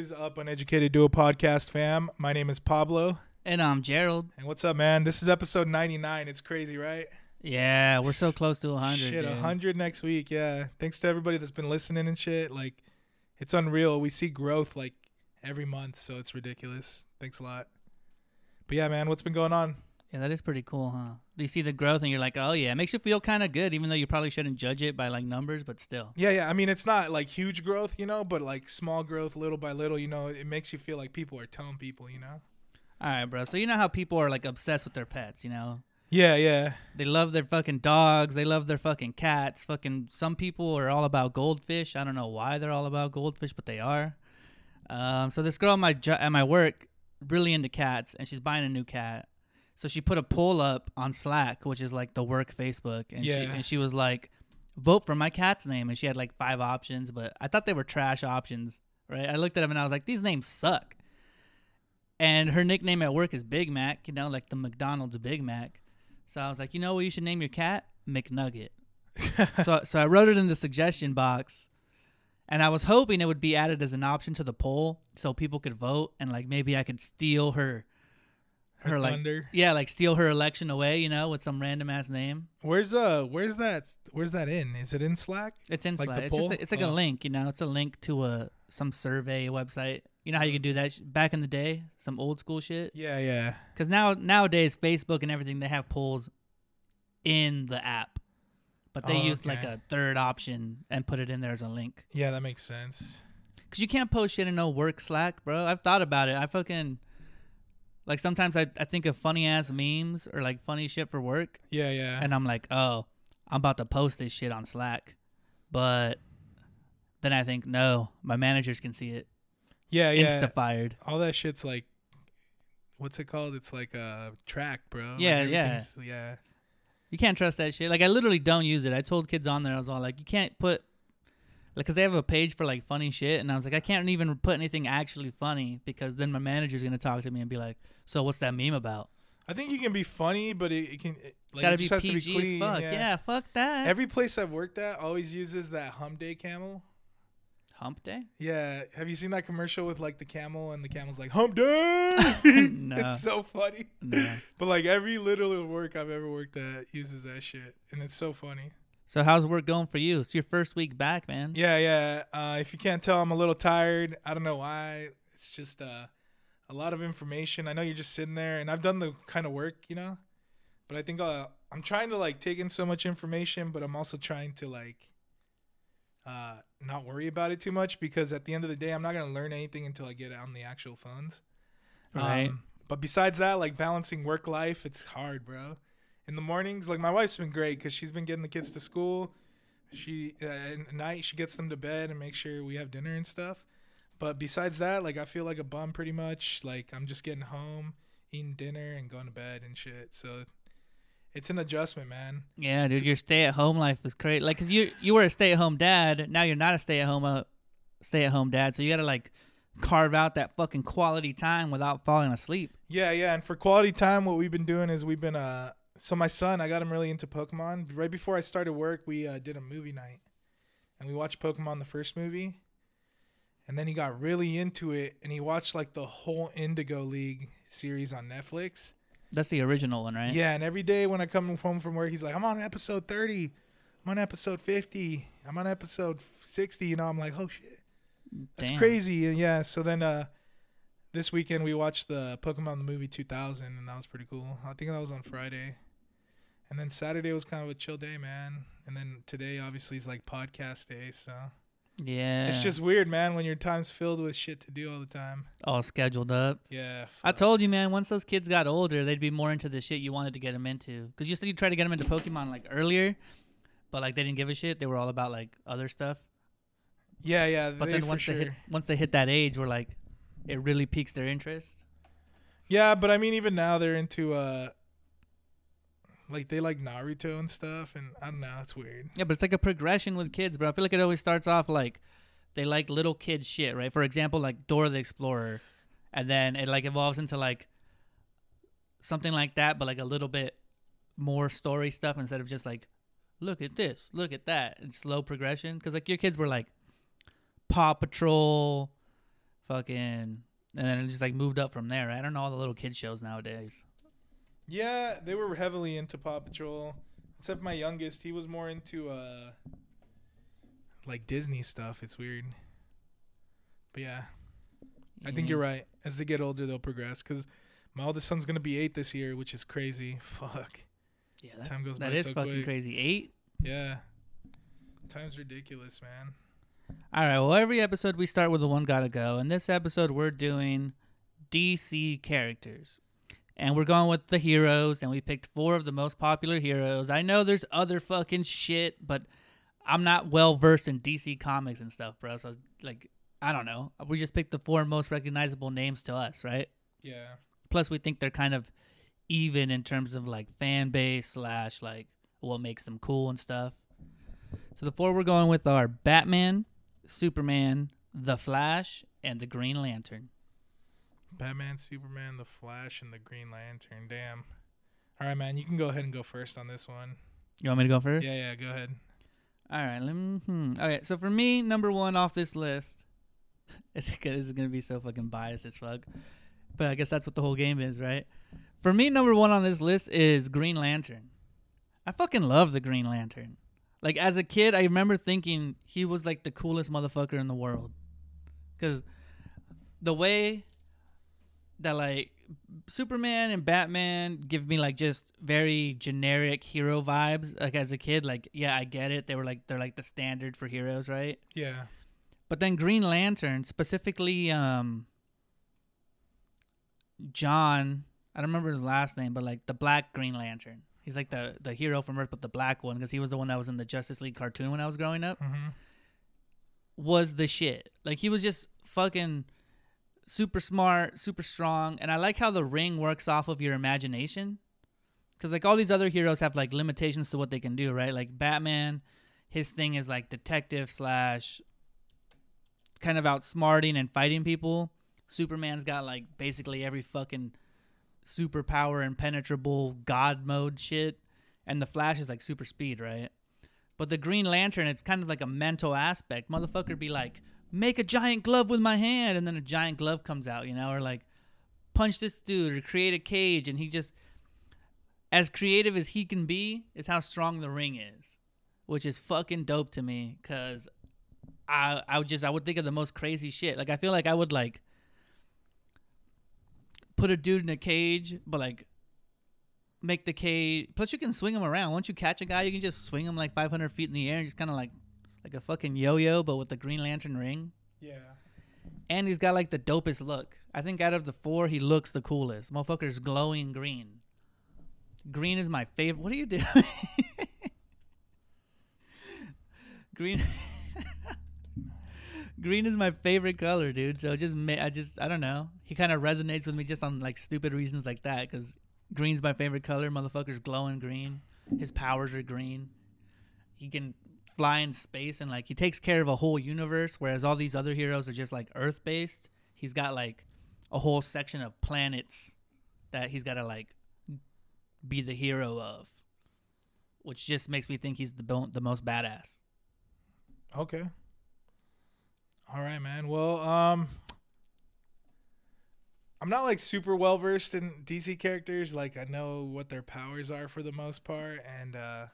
is up, Uneducated Duo Podcast fam? My name is Pablo. And I'm Gerald. And what's up, man? This is episode 99. It's crazy, right? Yeah, we're so close to 100. Shit, dude. 100 next week. Yeah. Thanks to everybody that's been listening and shit. Like, it's unreal. We see growth like every month, so it's ridiculous. Thanks a lot. But yeah, man, what's been going on? Yeah, that is pretty cool, huh? You see the growth and you're like, oh, yeah. It makes you feel kind of good, even though you probably shouldn't judge it by like numbers, but still. Yeah, yeah. I mean, it's not like huge growth, you know, but like small growth, little by little, you know, it makes you feel like people are telling people, you know? All right, bro. So you know how people are like obsessed with their pets, you know? Yeah, yeah. They love their fucking dogs. They love their fucking cats. Fucking some people are all about goldfish. I don't know why they're all about goldfish, but they are. Um, so this girl at my jo- at my work really into cats, and she's buying a new cat. So she put a poll up on Slack, which is like the work Facebook, and she and she was like, "Vote for my cat's name," and she had like five options, but I thought they were trash options. Right? I looked at them and I was like, "These names suck." And her nickname at work is Big Mac, you know, like the McDonald's Big Mac. So I was like, you know what you should name your cat? McNugget. so so I wrote it in the suggestion box, and I was hoping it would be added as an option to the poll, so people could vote, and like maybe I could steal her, her, like thunder. yeah, like steal her election away, you know, with some random ass name. Where's uh where's that where's that in? Is it in Slack? It's in Like Slack. It's just a, it's like Oh. a link, you know. It's a link to a some survey website. You know how you could do that sh- back in the day, some old school shit. Yeah, yeah. Because now nowadays Facebook and everything they have polls in the app, but they Oh, used like a third option and put it in there as a link. Yeah, that makes sense. Cause you can't post shit in no work Slack, bro. I've thought about it. I fucking like sometimes I, I think of funny ass memes or like funny shit for work, Yeah, yeah. and I'm like, oh, I'm about to post this shit on Slack, but then I think no, my managers can see it. yeah, yeah. Insta fired. All that shit's like what's it called? It's like a track, bro. Like, Yeah, yeah. Yeah. You can't trust that shit. Like I literally don't use it. I told kids on there, I was all like, you can't put, like, cause they have a page for like funny shit, and I was like, I can't even put anything actually funny because then my manager's gonna talk to me and be like, so what's that meme about? I think you can be funny, but it, it can it, like gotta it be PG to be clean. as fuck. Yeah. Yeah. fuck that. Every place I've worked at always uses that hump day camel. Hump day? Yeah. Have you seen that commercial with like the camel and the camel's like hump day? No. It's so funny. No. But like every little work I've ever worked at uses that shit, and it's so funny. So how's work going for you? It's your first week back, man. Yeah, yeah. Uh, if you can't tell, I'm a little tired. I don't know why. It's just uh, a lot of information. I know you're just sitting there, and I've done the kind of work, you know. But I think uh, I'm trying to like take in so much information, but I'm also trying to like uh, not worry about it too much because at the end of the day, I'm not gonna learn anything until I get on the actual phones. Right. Um, but besides that, like balancing work life, it's hard, bro. In the mornings, like my wife's been great because she's been getting the kids to school. She uh, at night she gets them to bed and make sure we have dinner and stuff. But besides that, like I feel like a bum pretty much. Like I'm just getting home, eating dinner, and going to bed and shit. So it's an adjustment, man. Yeah, dude, your stay-at-home life is crazy. Like, cause you you were a stay-at-home dad. Now you're not a stay-at-home uh, stay-at-home dad. So you gotta like carve out that fucking quality time without falling asleep. Yeah, yeah. And for quality time, what we've been doing is we've been uh. So my son, I got him really into Pokemon. Right before I started work, we uh, did a movie night, and we watched Pokemon the first movie, and then he got really into it, and he watched like the whole Indigo League series on Netflix. That's the original one, right? Yeah, and every day when I come home from work, he's like, "I'm on episode 30, I'm on episode 50, I'm on episode 60." You know, I'm like, "Oh shit." That's Damn. crazy. And yeah, so then uh this weekend we watched the Pokemon the movie 2000 and that was pretty cool. I think that was on Friday. And then Saturday was kind of a chill day, man. And then today obviously is like podcast day, so Yeah. it's just weird, man, when your time's filled with shit to do all the time. all scheduled up. Yeah. I told you, man. Once those kids got older, they'd be more into the shit you wanted to get them into. Because you said you tried to get them into Pokemon like earlier, but like they didn't give a shit. They were all about like other stuff. Yeah, yeah, But then once sure. they hit once they hit that age, where like it really piques their interest. Yeah, but I mean even now they're into uh like they like Naruto and stuff and I don't know, it's weird. Yeah, but it's like a progression with kids, bro. I feel like it always starts off like they like little kid shit, right? For example, like Dora the Explorer, and then it like evolves into like something like that, but like a little bit more story stuff instead of just like look at this, look at that, and slow progression. Because like your kids were like Paw Patrol, fucking, and then it just like moved up from there. I don't know all the little kid shows nowadays. Yeah, they were heavily into Paw Patrol. Except my youngest, he was more into uh like Disney stuff. It's weird. But yeah, I think you're right. As they get older, they'll progress. Cause my oldest son's gonna be eight this year, which is crazy. Fuck. Yeah, that's, Time goes that by is so fucking quick. crazy. Eight. Yeah. Time's ridiculous, man. All right. Well, every episode we start with the one gotta go, and this episode we're doing DC characters, and we're going with the heroes, and we picked four of the most popular heroes. I know there's other fucking shit, but I'm not well versed in DC comics and stuff, bro. So like, I don't know. We just picked the four most recognizable names to us, right? Yeah. Plus, we think they're kind of even in terms of like fan base slash like what makes them cool and stuff. So the four we're going with are Batman, Superman, The Flash, and the Green Lantern. Batman, Superman, The Flash, and the Green Lantern. Damn. All right, man. You can go ahead and go first on this one. You want me to go first? Yeah, yeah. Go ahead. All right. Let me, hmm. Okay. So for me, number one off this list, it's gonna- this is gonna be so fucking biased as fuck, but I guess that's what the whole game is, right? For me, number one on this list is Green Lantern. I fucking love the Green Lantern. Like as a kid, I remember thinking he was like the coolest motherfucker in the world, because the way that like Superman and Batman give me like just very generic hero vibes. Like as a kid, like yeah, I get it. They were like they're like the standard for heroes, right? Yeah. But then Green Lantern, specifically um John, I don't remember his last name, but like the Black Green Lantern. He's like the the hero from Earth, but the black one because he was the one that was in the Justice League cartoon when I was growing up. Mm-hmm. Was the shit. Like he was just fucking super smart, super strong, and I like how the ring works off of your imagination. Cause like all these other heroes have like limitations to what they can do, right? Like Batman, his thing is like detective slash kind of outsmarting and fighting people. Superman's got like basically every fucking superpower impenetrable god mode shit. And the Flash is like super speed, right? But the Green Lantern, it's kind of like a mental aspect. Motherfucker be like, make a giant glove with my hand, and then a giant glove comes out, you know, or like punch this dude or create a cage, and he just as creative as he can be is how strong the ring is, which is fucking dope to me. Cause I I would just I would think of the most crazy shit. Like I feel like I would like put a dude in a cage, but like make the cage. Plus, you can swing him around. Once you catch a guy, you can just swing him like 500 feet in the air and just kind of like like a fucking yo-yo, but with the Green Lantern ring. Yeah. And he's got like the dopest look. I think out of the four, he looks the coolest. Motherfucker's glowing green. Green is my favorite. What are you doing? green. green is my favorite color, dude. So just ma- I just I don't know. He kind of resonates with me just on like stupid reasons like that. Because green's my favorite color. Motherfucker's glowing green. His powers are green. He can fly in space and like he takes care of a whole universe, whereas all these other heroes are just like Earth based. He's got like a whole section of planets that he's got to like be the hero of, which just makes me think he's the the most badass. Okay. All right, man. Well, um I'm not like super well versed in DC characters. Like I know what their powers are for the most part and uh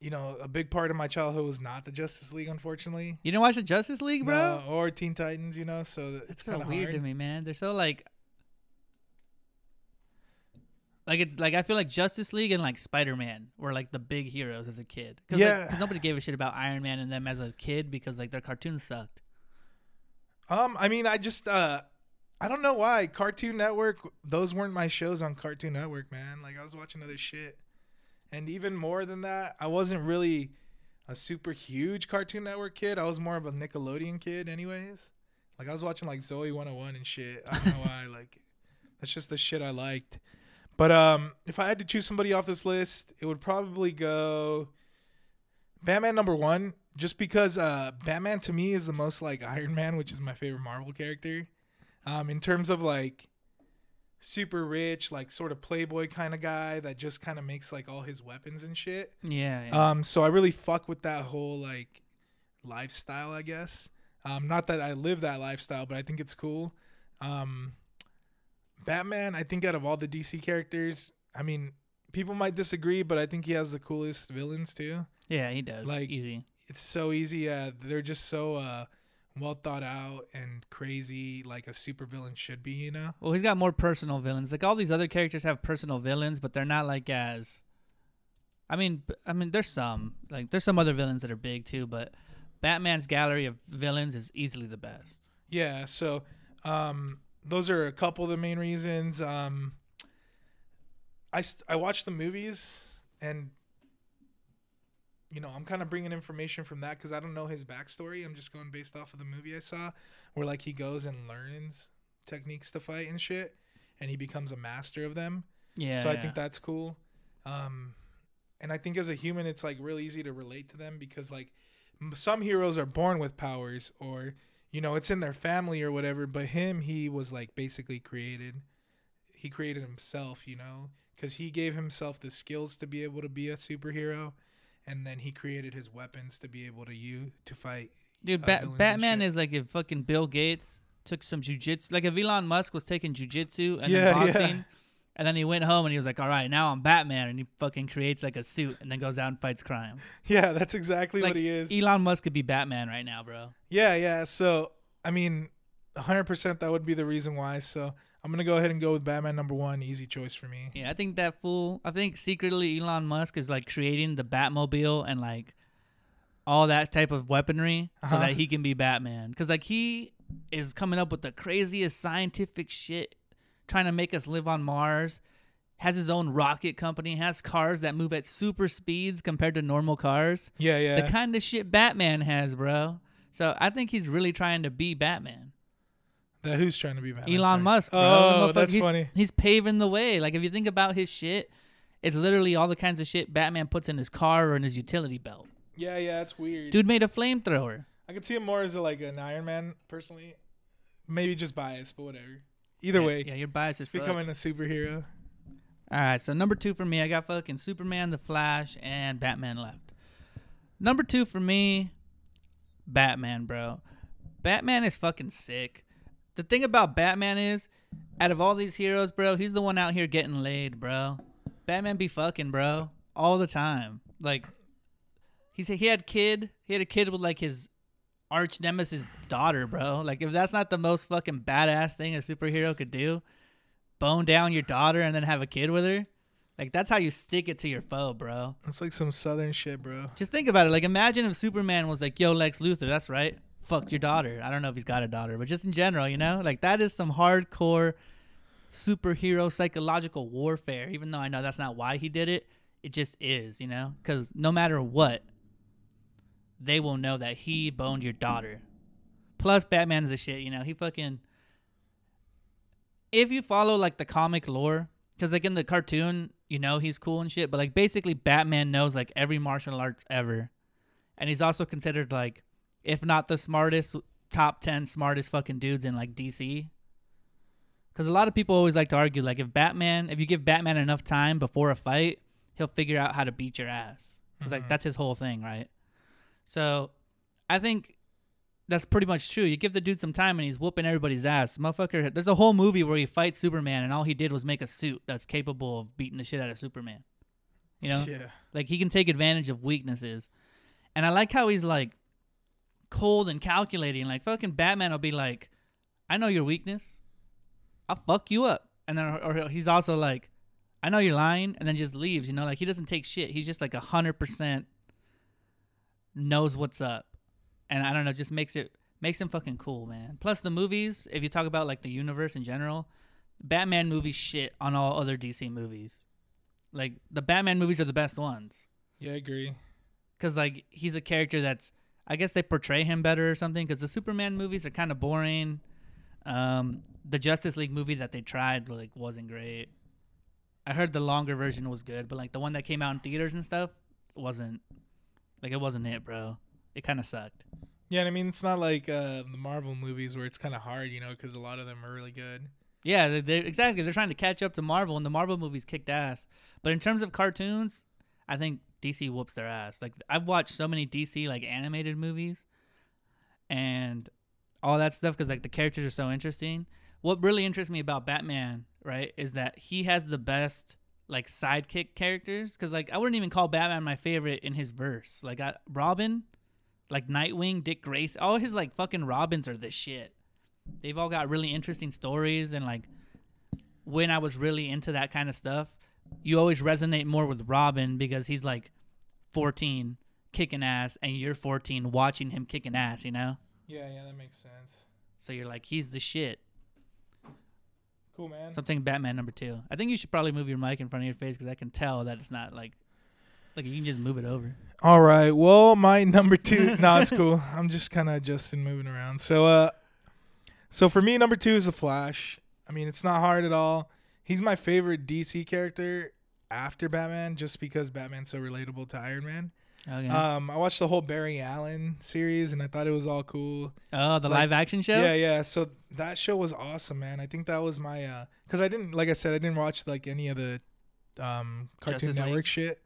you know, a big part of my childhood was not the Justice League unfortunately. You didn't watch the Justice League, bro? No, or Teen Titans, you know, so It's it's so kind of weird hard. to me, man. They're so like, like it's like I feel like Justice League and like Spider Man were like the big heroes as a kid. Cause, Yeah. like, 'cause nobody gave a shit about Iron Man and them as a kid because like their cartoons sucked. Um, I mean, I just uh I don't know why Cartoon Network. Those weren't my shows on Cartoon Network, man. Like I was watching other shit, and even more than that, I wasn't really a super huge Cartoon Network kid. I was more of a Nickelodeon kid, anyways. Like I was watching like Zoey 101 and shit. I don't know why. Like that's just the shit I liked. But um, if I had to choose somebody off this list, it would probably go Batman number one, just because uh, Batman to me is the most like Iron Man, which is my favorite Marvel character. Um, in terms of like super rich, like sort of playboy kind of guy that just kind of makes like all his weapons and shit. Yeah. yeah. Um, so I really fuck with that whole like lifestyle, I guess. Um, not that I live that lifestyle, but I think it's cool. Um, Batman, I think out of all the DC characters, I mean, people might disagree, but I think he has the coolest villains too. Yeah, he does. Like- Like easy. It's so easy. Uh, they're just so uh, well thought out and crazy, like a supervillain should be. You know? Well, he's got more personal villains. Like all these other characters have personal villains, but they're not like as. I mean, I mean, there's some like there's some other villains that are big too, but Batman's gallery of villains is easily the best. Yeah. So, um, those are a couple of the main reasons. Um, I st- I watched the movies and. You know, I'm kind of bringing information from that because I don't know his backstory. I'm just going based off of the movie I saw, where like he goes and learns techniques to fight and shit, and he becomes a master of them. Yeah. so I think that's cool. Um, and I think as a human, it's like really easy to relate to them because like m- some heroes are born with powers or you know it's in their family or whatever. But him, he was like basically created. He created himself, you know, because he gave himself the skills to be able to be a superhero, and then he created his weapons to be able to use to fight. Dude, uh, Ba- Batman is like if fucking Bill Gates took some jujitsu, like if Elon Musk was taking jujitsu and Yeah, then yeah. boxing, and then he went home and he was like, "All right, now I'm Batman," and he fucking creates like a suit and then goes out and fights crime. Yeah, that's exactly Like what he is. Elon Musk could be Batman right now, bro. Yeah, yeah. So I mean, hundred percent that would be the reason why. So I'm gonna go ahead and go with Batman number one. Easy choice for me. Yeah, I think that fool. I think secretly Elon Musk is like creating the Batmobile and like all that type of weaponry so Uh-huh. that he can be Batman. Because like he is coming up with the craziest scientific shit, trying to make us live on Mars. Has his own rocket company. Has cars that move at super speeds compared to normal cars. Yeah, yeah. The kind of shit Batman has, bro. So I think he's really trying to be Batman. That who's trying to be Batman? Elon Sorry. Musk, bro. Oh, that's he's, funny. He's paving the way. Like if you think about his shit, it's literally all the kinds of shit Batman puts in his car or in his utility belt. Yeah, yeah. It's weird. Dude made a flamethrower. I could see him more as a, like an Iron Man personally. Maybe just biased, but whatever. Either Yeah, way, yeah, you're biased as he's fuck. becoming a superhero. All right, so number two for me, I got fucking Superman, The Flash, and Batman left. Number two for me, Batman, bro. Batman is fucking sick. The thing about Batman is, out of all these heroes, bro, he's the one out here getting laid, bro. Batman be fucking, bro, all the time. Like, he said he had kid, he had a kid with like his arch nemesis daughter, bro. Like, if that's not the most fucking badass thing a superhero could do, bone down your daughter and then have a kid with her. Like that's how you stick it to your foe, bro. That's like some southern shit, bro. Just think about it. Like imagine if Superman was like, "Yo, Lex Luthor, that's right. Fucked your daughter." I don't know if he's got a daughter, but just in general, you know, like that is some hardcore superhero psychological warfare. Even though I know that's not why he did it, it just is, you know, because no matter what, they will know that he boned your daughter. Plus, Batman's a shit, you know. He fucking. If you follow like the comic lore, because like in the cartoon, you know he's cool and shit, but like basically Batman knows like every martial arts ever, and he's also considered like, if not the smartest, top ten smartest fucking dudes in like DC. Because a lot of people always like to argue like if Batman, if you give Batman enough time before a fight, he'll figure out how to beat your ass. Because like Mhm. that's his whole thing, right? So, I think that's pretty much true. You give the dude some time and he's whooping everybody's ass. Motherfucker, there's a whole movie where he fights Superman and all he did was make a suit that's capable of beating the shit out of Superman. You know? Yeah. Like he can take advantage of weaknesses. And I like how he's like cold and calculating. Like fucking Batman will be like, I know your weakness. I'll fuck you up. And then or, or he's also like, I know you're lying, and then just leaves, you know, like he doesn't take shit. He's just like a hundred percent knows what's up. And I don't know, just makes it makes him fucking cool, man. Plus the movies, if you talk about like the universe in general, Batman movies shit on all other DC movies. Like the Batman movies are the best ones Yeah, I agree. because like he's a character that's I guess they portray him better or something because the Superman movies are kind of boring. Um, the Justice League movie that they tried like wasn't great. I heard the longer version was good, but like the one that came out in theaters and stuff wasn't like it wasn't it, bro. It kind of sucked. Yeah, I mean it's not like uh, the Marvel movies where it's kind of hard, you know, because a lot of them are really good. Yeah, they they exactly. They're trying to catch up to Marvel, and the Marvel movies kicked ass. But in terms of cartoons, I think DC whoops their ass. Like I've watched so many DC like animated movies, and all that stuff because like the characters are so interesting. What really interests me about Batman, right, is that he has the best like sidekick characters because like I wouldn't even call Batman my favorite in his verse. Like I, Robin, like Nightwing, Dick Grayson, all his like fucking Robins are the shit. They've all got really interesting stories and like when I was really into that kind of stuff, you always resonate more with Robin because he's like 14 kicking ass and you're 14 watching him kicking ass, you know? Yeah, yeah, that makes sense. So you're like, he's the shit. Cool, man. Something Batman number two. I think you should probably move your mic in front of your face because I can tell that it's not like, like you can just move it over. All right. Well, my number two. no, it's cool. I'm just kind of adjusting, moving around. So, uh, so for me, number two is the Flash. I mean, it's not hard at all. He's my favorite DC character after Batman, just because Batman's so relatable to Iron Man. Okay. Um, I watched the whole Barry Allen series, and I thought it was all cool. oh, the like- live action show? Yeah, yeah. So that show was awesome, man. I think that was my uh, cause I didn't, like I said, I didn't watch like any of the um Cartoon Justice League? Network shit.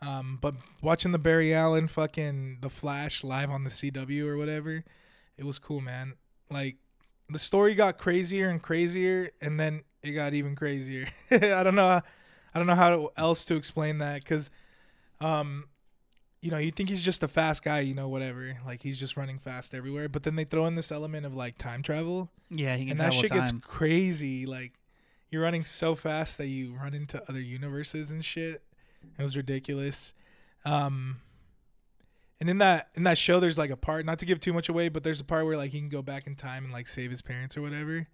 Um, but watching the Barry Allen fucking The Flash live on the CW or whatever, it was cool, man. Like the story got crazier and crazier, and then it got even crazier. I don't know, I don't know how else to explain that, cause um, you know, you think he's just a fast guy, you know, whatever. Like he's just running fast everywhere. But then they throw in this element of like time travel, Yeah, he can and that shit time. gets crazy. Like you're running so fast that you run into other universes and shit. It was ridiculous. Um, and in that in that show, there's like a part, not to give too much away, but there's a part where like he can go back in time and like save his parents or whatever,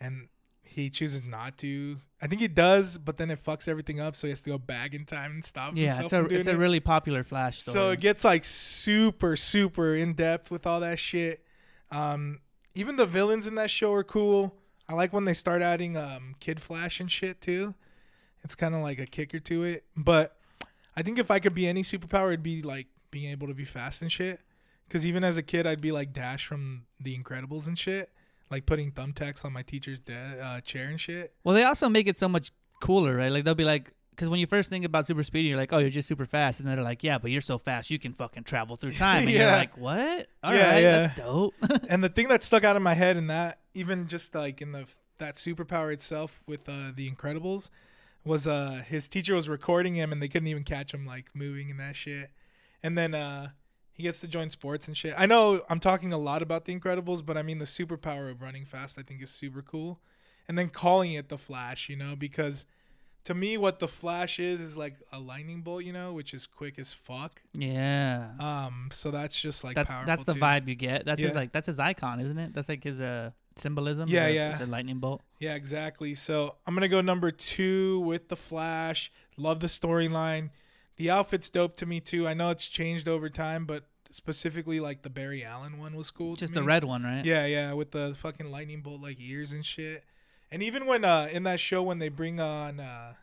and he chooses not to. I think he does, but then it fucks everything up, so he has to go back in time and stop yeah, himself it's a it's it. a really popular Flash story. So it gets like super, super in depth with all that shit. Um, even the villains in that show are cool. I like when they start adding um, Kid Flash and shit too. It's kind of like a kicker to it. But I think if I could be any superpower, it'd be like being able to be fast and shit. Because even as a kid, I'd be like Dash from The Incredibles and shit, like putting thumbtacks on my teacher's de- uh, chair and shit. Well, they also make it so much cooler, right? Like they'll be like, because when you first think about super speed, you're like, oh, you're just super fast, and then they're like, yeah, but you're so fast, you can fucking travel through time. And you're like, what? All right, Yeah, yeah. that's dope. and the thing that stuck out in my head in that even just like in the that superpower itself with uh the incredibles was uh his teacher was recording him and they couldn't even catch him like moving and that shit and then uh he gets to join sports and shit i know i'm talking a lot about the incredibles but i mean the superpower of running fast i think is super cool and then calling it the flash you know because to me what the flash is is like a lightning bolt you know which is quick as fuck yeah, um so that's just like that's that's the too. vibe you get. That's his like that's his icon, isn't it? That's like his uh symbolism. Yeah, yeah. It's a lightning bolt. Yeah, exactly. So I'm gonna go number two with the Flash. Love the storyline. The outfit's dope to me too. I know it's changed over time, but specifically like the Barry Allen one was cool. to Just me. the red one, right? Yeah, yeah, with the fucking lightning bolt like ears and shit. And even when uh in that show when they bring on uh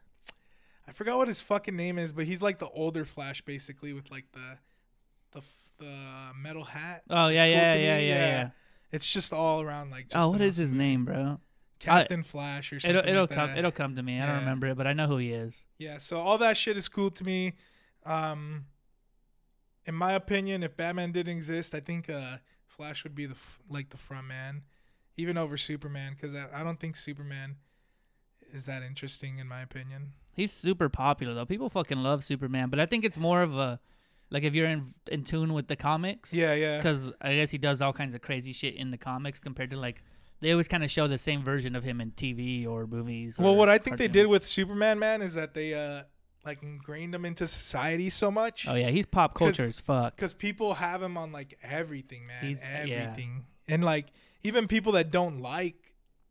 I forgot what his fucking name is, but he's like the older Flash basically with like the the the metal hat. Oh yeah, cool yeah, me, yeah, yeah, yeah. It's just all around like. Just Oh, what is his name, bro? Captain Flash or something. It'll it'll like come that. it'll come to me. I don't remember it, but I know who he is. Yeah, so all that shit is cool to me. Um, in my opinion, if Batman didn't exist, I think uh, Flash would be the like the front man, even over Superman, because I, I don't think Superman is that interesting in my opinion. He's super popular though. People fucking love Superman, but I think it's more of a like if you're in in tune with the comics. Yeah, yeah, Because I guess he does all kinds of crazy shit in the comics compared to like they always kind of show the same version of him in TV or movies. Well, or what I think they did with Superman, man, is that they uh like ingrained him into society so much. oh yeah, he's pop culture as fuck. because people have him on like everything, man. He's- yeah. everything, and like even people that don't like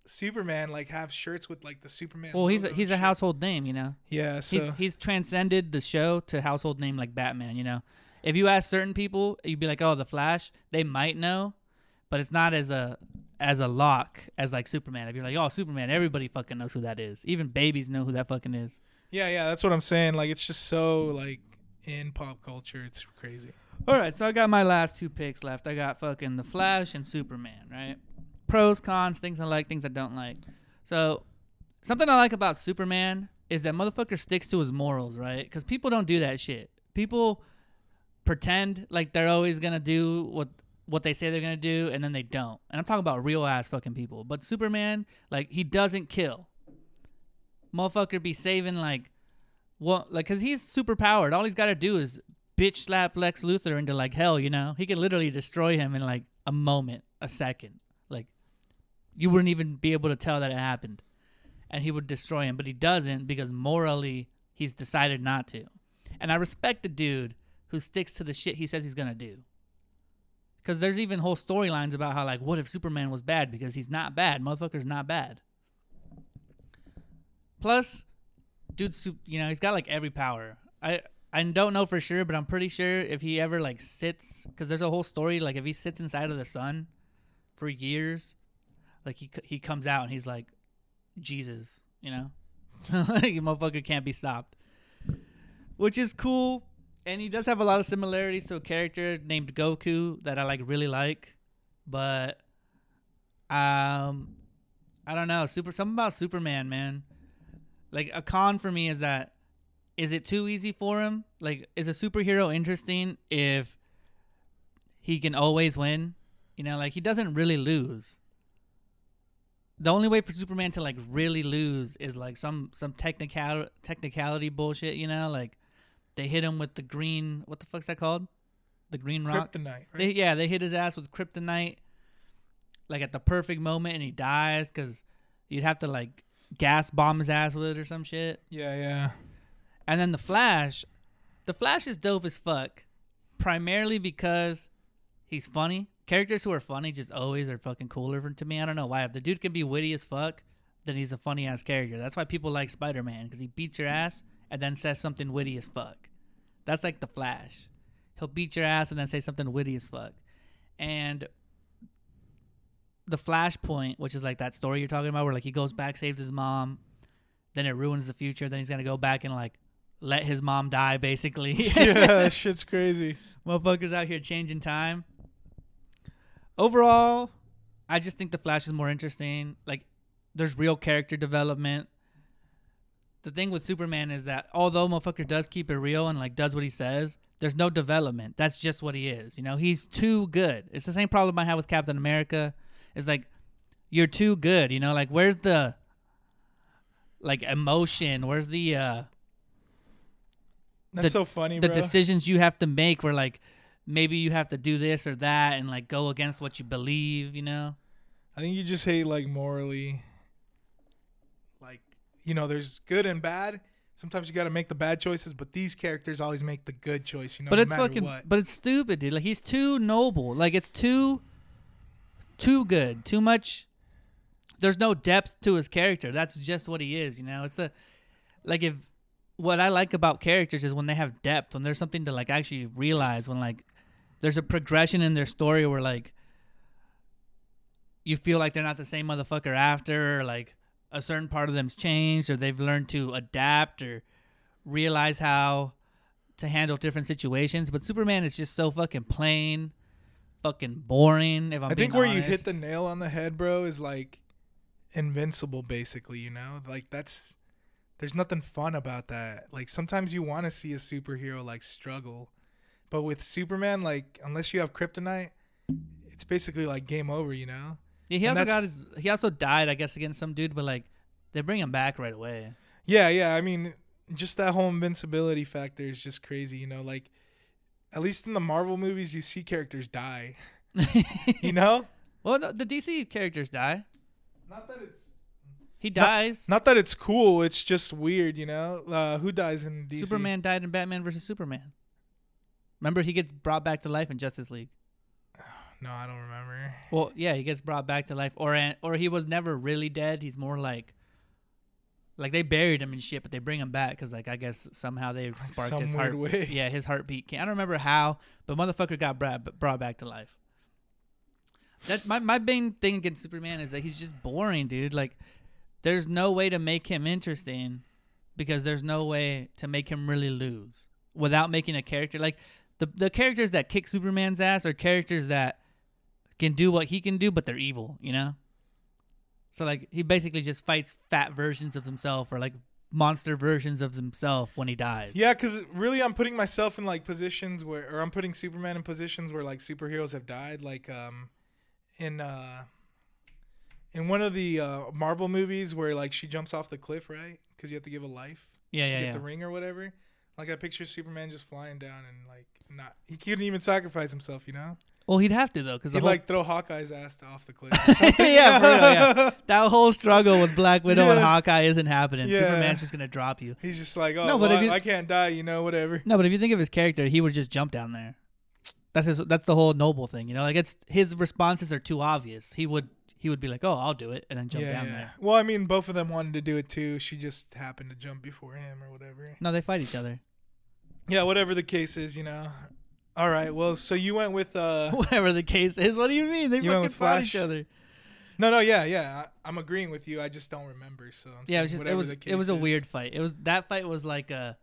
Superman, like have shirts with like the Superman. Well, he's a, he's and a household name, you know. Yeah, so He's he's transcended the show to household name like Batman. You know, if you ask certain people, you'd be like, "Oh, the Flash." They might know, but it's not as a as a lock as like Superman. If you're like, "Oh, Superman," everybody fucking knows who that is. Even babies know who that fucking is. yeah, yeah, that's what I'm saying. Like it's just so like in pop culture, it's crazy. All right, so I got my last two picks left. I got fucking the Flash and Superman. Right? Pros, cons, things I like, things I don't like. So something I like about Superman is that motherfucker sticks to his morals, right? Because people don't do that shit. People pretend like they're always gonna do what what they say they're gonna do, and then they don't. And I'm talking about real ass fucking people. But Superman, like, he doesn't kill. Motherfucker be saving like, what? Like, cause he's super powered. All he's got to do is bitch slap Lex Luthor into like hell. You know, he could literally destroy him in like a moment, a second. Like, you wouldn't even be able to tell that it happened, and he would destroy him. But he doesn't because morally he's decided not to. And I respect the dude who sticks to the shit he says he's gonna do. Because there's even whole storylines about how like, what if Superman was bad? Because he's not bad. Motherfucker's not bad. Plus, dude's you know he's got like every power. I I don't know for sure, but I'm pretty sure if he ever like sits, because there's a whole story like if he sits inside of the sun for years, like he he comes out and he's like Jesus, you know, like motherfucker can't be stopped, which is cool. And he does have a lot of similarities to a character named Goku that I like really like, but um, I don't know. Super something about Superman, man. Like a con for me is that is it too easy for him? Like is a superhero interesting if he can always win? You know, like he doesn't really lose. The only way for Superman to like really lose is like some some technical technicality bullshit, you know, like they hit him with the green what the fuck's that called? The green rock. Kryptonite, right? They, yeah, they hit his ass with kryptonite, like at the perfect moment, and he dies because you'd have to like gas bomb his ass with it or some shit. yeah, yeah. And then the Flash, the Flash is dope as fuck, primarily because he's funny. Characters who are funny just always are fucking cooler to me. I don't know why. If the dude can be witty as fuck, then he's a funny ass character. That's why people like Spider Man because he beats your ass and then says something witty as fuck. That's like the Flash. He'll beat your ass and then say something witty as fuck. And the Flashpoint, which is like that story you're talking about, where like he goes back, saves his mom, then it ruins the future. Then he's gonna go back and like let his mom die, basically. yeah, shit's crazy. Motherfuckers out here changing time. Overall, I just think the Flash is more interesting. Like, there's real character development. The thing with Superman is that although motherfucker does keep it real and like does what he says, there's no development. That's just what he is. You know, he's too good. It's the same problem I have with Captain America. It's like you're too good. You know, like where's the like emotion? Where's the uh That's The- so funny, the bro. decisions you have to make where like maybe you have to do this or that and like go against what you believe, you know? I think you just hate like morally. You know, there's good and bad. Sometimes you got to make the bad choices, but these characters always make the good choice. You know, but no it's fucking what. but it's stupid, dude. Like he's too noble. Like it's too too good. Too much there's no depth to his character. That's just what he is, you know? It's a like if what I like about characters is when they have depth, when there's something to like actually realize, when like there's a progression in their story where like you feel like they're not the same motherfucker after, or like a certain part of them's changed, or they've learned to adapt or realize how to handle different situations. But Superman is just so fucking plain, fucking boring. If I'm I think where you hit the nail on the head, bro, is like invincible. Basically, you know, like that's there's nothing fun about that. Like sometimes you want to see a superhero like struggle, but with Superman, like unless you have kryptonite, it's basically like game over. You know. Yeah, he And also got that's- his. He also died, I guess, against some dude, but like they bring him back right away. Yeah, yeah. I mean, just that whole invincibility factor is just crazy. You know, like at least in the Marvel movies, you see characters die. You know. well, the, the DC characters die. Not that it's He dies. not that it's cool. It's just weird. You know. Uh, who dies in DC? Superman died in Batman versus Superman. Remember, he gets brought back to life in Justice League. No, I don't remember. Well, yeah, he gets brought back to life, or or he was never really dead. He's more like, like they buried him and shit, but they bring him back because like I guess somehow they sparked some his heart. way. Yeah, his heartbeat. Can- I don't remember how, but motherfucker got brought, brought back to life. That my my main thing against Superman is that he's just boring, dude. Like, there's no way to make him interesting because there's no way to make him really lose without making a character like the the characters that kick Superman's ass are characters that can do what he can do, but they're evil, you know. So like he basically just fights fat versions of himself or like monster versions of himself when he dies. Yeah, because really, I'm putting myself in like positions where, or I'm putting Superman in positions where like superheroes have died. Like, um, in uh, in one of the uh, Marvel movies where like she jumps off the cliff, right? Because you have to give a life yeah, to yeah, get yeah. the ring or whatever. Like I picture Superman just flying down and like not, he couldn't even sacrifice himself, you know? Well, he'd have to though, because He'd whole like throw Hawkeye's ass off the cliff. or something, you yeah, for real, yeah. that whole struggle with Black Widow and Hawkeye isn't happening. Yeah. Superman's just gonna drop you. He's just like, oh, No, but well, you- I, I can't die, you know, whatever. No, but if you think of his character, he would just jump down there. That's his. That's the whole noble thing, you know. Like it's his responses are too obvious. He would he would be like, "Oh, I'll do it," and then jump yeah, down yeah. there. Well, I mean, both of them wanted to do it too. She just happened to jump before him or whatever. No, they fight each other. Yeah, whatever the case is, you know. All right. Well, so you went with uh Whatever the case is, what do you mean? They You fucking fought each other. No, no, yeah, yeah. I, I'm agreeing with you. I just don't remember. So I'm Yeah, it was just it was it was a is. weird fight. It was that fight was like a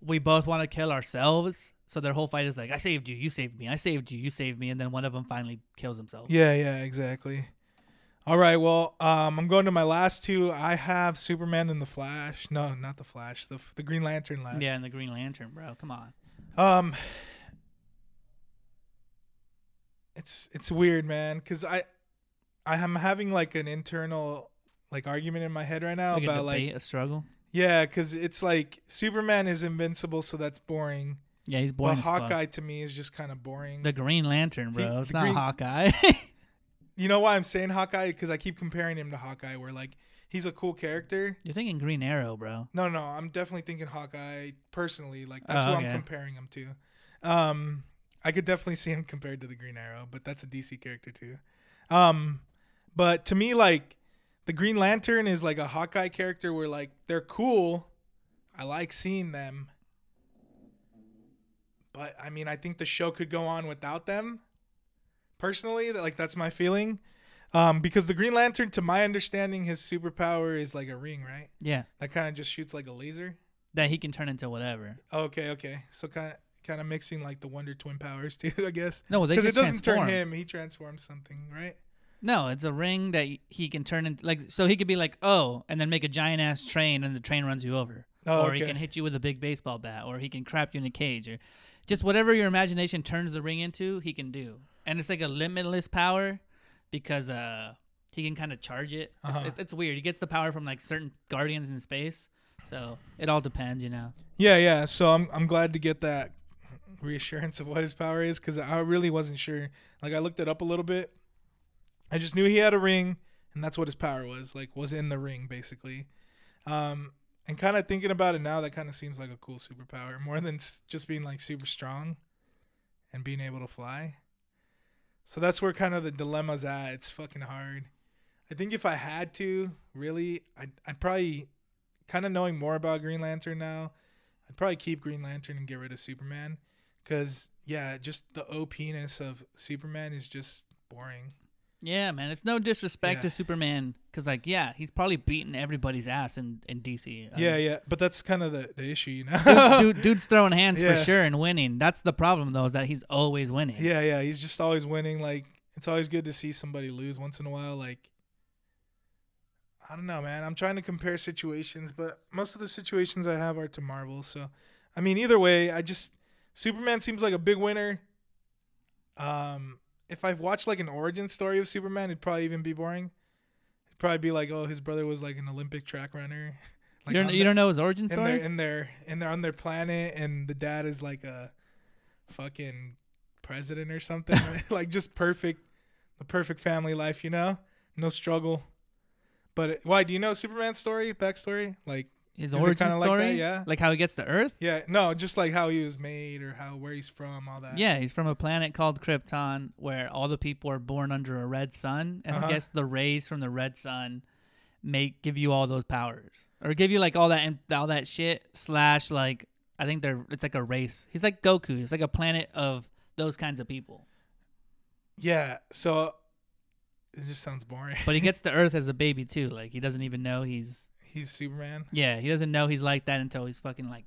we both want to kill ourselves. So their whole fight is like, I saved you, you saved me, I saved you, you saved me, and then one of them finally kills himself. Yeah, yeah, exactly. All right. Well, um, I'm going to my last two. I have Superman and the Flash. No, not the Flash. The the Green Lantern last. Yeah, and the Green Lantern, bro. Come on. Um, it's it's weird, man, because I I am having like an internal like argument in my head right now Like a about debate, like a struggle. yeah, because it's like Superman is invincible, so that's boring. Yeah, he's boring. but as fuck. Hawkeye to me is just kind of boring. The Green Lantern, bro. He- it's not Green- Hawkeye. you know why I'm saying Hawkeye? Because I keep comparing him to Hawkeye, where like he's a cool character. You're thinking Green Arrow, bro. No, no, I'm definitely thinking Hawkeye personally. Like that's Oh, who okay. I'm comparing him to. Um, I could definitely see him compared to the Green Arrow, but that's a DC character too. Um, but to me, like the Green Lantern is like a Hawkeye character where like they're cool. I like seeing them, but I mean, I think the show could go on without them. Personally, that like that's my feeling. Um, because the Green Lantern, to my understanding, his superpower is like a ring, right? Yeah, That kind of just shoots like a laser. that he can turn into whatever. Okay, okay. So kind of kind of mixing like the Wonder Twin powers too, I guess. No, they Because just it doesn't transform. turn him; he transforms something, right? No, it's a ring that he can turn into. Like, so he could be like, oh, and then make a giant ass train, and the train runs you over. Oh, or he can hit you with a big baseball bat, or he can crap you in a cage, or just whatever your imagination turns the ring into, he can do. And it's like a limitless power because uh he can kind of charge it. It's, Uh-huh. it's, weird. He gets the power from like certain guardians in space, so it all depends, you know. Yeah, yeah. So I'm I'm glad to get that reassurance of what his power is because I really wasn't sure. Like I looked it up a little bit. I just knew he had a ring, and that's what his power was. Like was in the ring basically. Um, and kind of thinking about it now, that kind of seems like a cool superpower more than s- just being like super strong and being able to fly. So that's where kind of the dilemma's at. It's fucking hard. I think if I had to, really, I'd, I'd probably kind of knowing more about Green Lantern now. I'd probably keep Green Lantern and get rid of Superman, because yeah, just the OPness of Superman is just boring. Yeah, man. It's no disrespect Yeah. to Superman, because like, yeah, he's probably beating everybody's ass in in DC. I yeah, yeah, but that's kind of the, the issue, you know. dude, dude, dude's throwing hands Yeah. for sure and winning. That's the problem, though, is that he's always winning. yeah, yeah, he's just always winning. Like it's always good to see somebody lose once in a while. Like I don't know, man. I'm trying to compare situations, but most of the situations I have are to Marvel. So I mean, either way, I just Superman seems like a big winner. Um, if I've watched like an origin story of Superman, it'd probably even be boring. It'd probably be like, oh, his brother was like an Olympic track runner. Like you don't, you don't know his origin in story? in their in their on their planet, and the dad is like a fucking president or something. like just perfect, the perfect family life, you know, no struggle. But it- why do you know Superman's story, backstory? Like, His Is origin kinda like story? that? Yeah. Like how he gets to Earth? yeah, no, just like how he was made or how where he's from, all that. Yeah, he's from a planet called Krypton where all the people are born under a red sun, and Uh-huh. I guess the rays from the red sun make give you all those powers, or give you like all that and all that shit. Slash, like I think they're it's like a race. He's like Goku. It's like a planet of those kinds of people. yeah. So it just sounds boring. But he gets to Earth as a baby too. Like he doesn't even know he's he's Superman. yeah he doesn't know he's like that until he's fucking like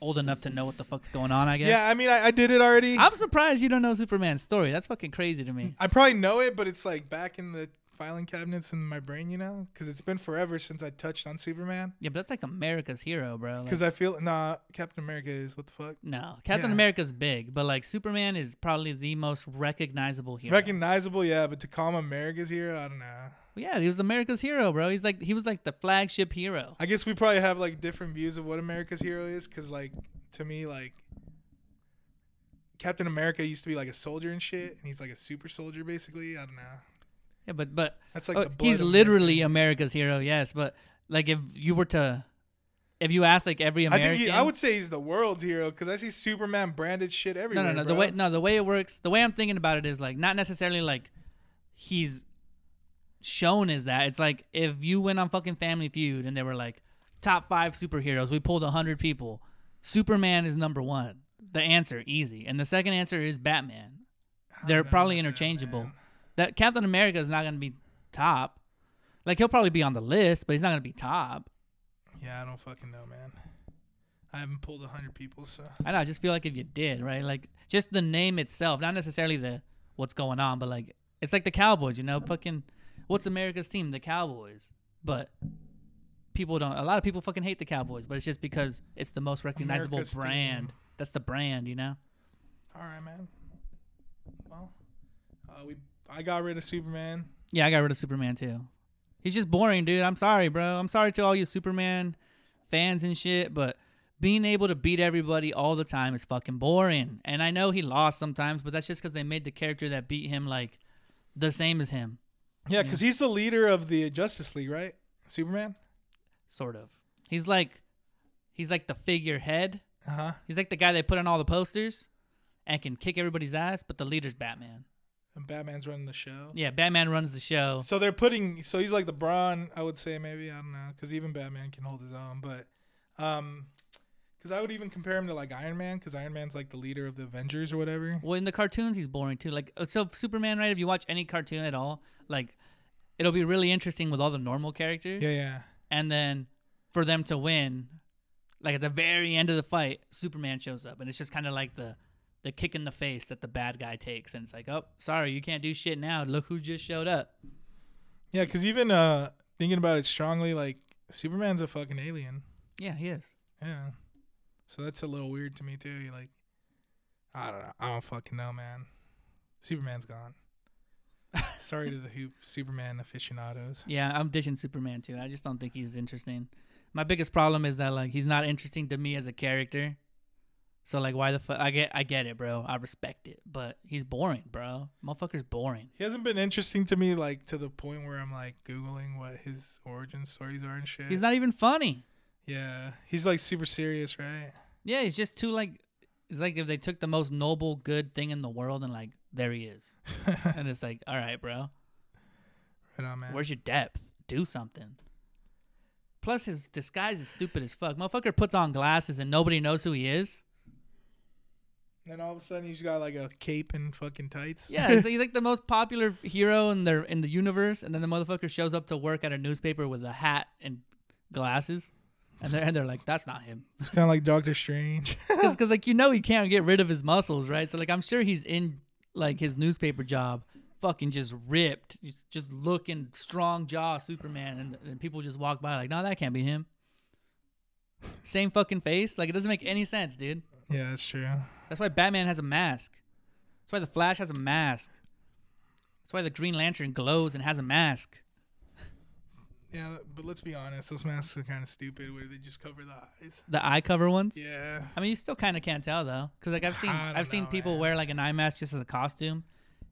old enough to know what the fuck's going on. I guess. Yeah, I mean, I, I did it already. I'm surprised you don't know Superman's story. That's fucking crazy to me. I probably know it, but it's like back in the filing cabinets in my brain, you know, because it's been forever since I touched on Superman. Yeah, but that's like America's hero, bro. Like, Because I feel nah, Captain America is what the fuck no, Captain Yeah. America's big, but like Superman is probably the most recognizable hero. recognizable, yeah. But to call him America's hero, I don't know. Yeah, he was America's hero, bro. He's like he was like the flagship hero. I guess we probably have like different views of what America's hero is, because like to me, like Captain America used to be like a soldier and shit, and he's like a super soldier basically. I don't know. Yeah, but but That's like oh, the he's literally America. America's hero. Yes, but like if you were to, if you ask like every I American, think he, I would say he's the world's hero because I see Superman branded shit no everywhere. no no the bro. way no the way it works the way I'm thinking about it is like not necessarily like he's shown as that. It's like if you went on fucking Family Feud and they were like top five superheroes, we pulled a hundred people. Superman is number one. The answer easy, and the second answer is Batman. They're probably interchangeable. man. That Captain America is not gonna be top. Like he'll probably be on the list, but he's not gonna be top. Yeah, I don't fucking know, man. I haven't pulled a hundred people, so I know. I just feel like if you did, right? Like just the name itself, not necessarily the what's going on, but like it's like the Cowboys, you know? Fucking what's America's team? The Cowboys. But people don't. A lot of people fucking hate the Cowboys, but it's just because it's the most recognizable America's brand. team. That's the brand, you know? all right, man. Well, uh, we I got rid of Superman. Yeah, I got rid of Superman too. He's just boring, dude. I'm sorry, bro. I'm sorry to all you Superman fans and shit, but being able to beat everybody all the time is fucking boring. And I know he lost sometimes, but that's just because they made the character that beat him like the same as him, Yeah, because he's the leader of the Justice League, right? Superman. sort of. He's like, he's like the figurehead. Uh huh. He's like the guy they put on all the posters and can kick everybody's ass, but the leader's Batman. And Batman's running the show. Yeah, Batman runs the show. So they're putting. So he's like the brawn, I would say maybe. I don't know, because even Batman can hold his own. But, um, because I would even compare him to like Iron Man, because Iron Man's like the leader of the Avengers or whatever. Well, in the cartoons, he's boring too. Like, uh, so Superman, right? If you watch any cartoon at all, like, it'll be really interesting with all the normal characters, Yeah, yeah. and then for them to win, like at the very end of the fight, Superman shows up, and it's just kind of like the the kick in the face that the bad guy takes, and it's like, oh, sorry, you can't do shit now. Look who just showed up. Yeah, because even uh thinking about it strongly, like Superman's a fucking alien. Yeah, he is. Yeah. So that's a little weird to me too. You're like, I don't know. I don't fucking know, man. Superman's gone. Sorry to the hoop Superman aficionados. Yeah, I'm ditching Superman too. I just don't think he's interesting. My biggest problem is that like he's not interesting to me as a character. So like, why the fuck? I get, I get it, bro. I respect it, but he's boring, bro. Motherfucker's boring. He hasn't been interesting to me, like to the point where I'm like googling what his origin stories are and shit. He's not even funny. Yeah, he's like super serious, right? Yeah, he's just too like. It's like if they took the most noble, good thing in the world and like, there he is, and it's like, all right, bro. right on, man. Where's your depth? Do something. Plus, his disguise is stupid as fuck. Motherfucker puts on glasses and nobody knows who he is. And then all of a sudden he's got like a cape and fucking tights. Yeah, so he's like the most popular hero in their in the universe, and then the motherfucker shows up to work at a newspaper with a hat and glasses, and they're, and they're like, "That's not him," it's kind of like Doctor Strange. because like you know he can't get rid of his muscles, right? So like I'm sure he's in like his newspaper job, fucking just ripped, just- looking strong jaw Superman, and, and people just walk by like, "No, that can't be him." Same fucking face, like it doesn't make any sense, dude. yeah, that's true. That's why Batman has a mask. That's why the Flash has a mask. That's why the Green Lantern glows and has a mask. Yeah, but let's be honest, those masks are kind of stupid. Where they just cover the eyes. The eye cover ones. Yeah. I mean, you still kind of can't tell though, because like I've seen I've seen people man. wear like an eye mask just as a costume,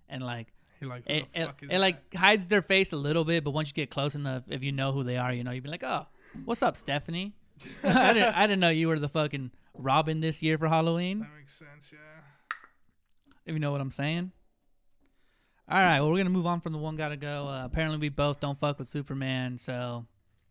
and like You're like, it, the it, fuck is it like hides their face a little bit, but once you get close enough, if you know who they are, you know you'd be like, oh, what's up, Stephanie? I didn't I didn't know you were the fucking Robin this year for Halloween. That makes sense. Yeah. if you know what I'm saying. All right, well, we're gonna move on from the one gotta go. Uh, apparently, we both don't fuck with Superman, so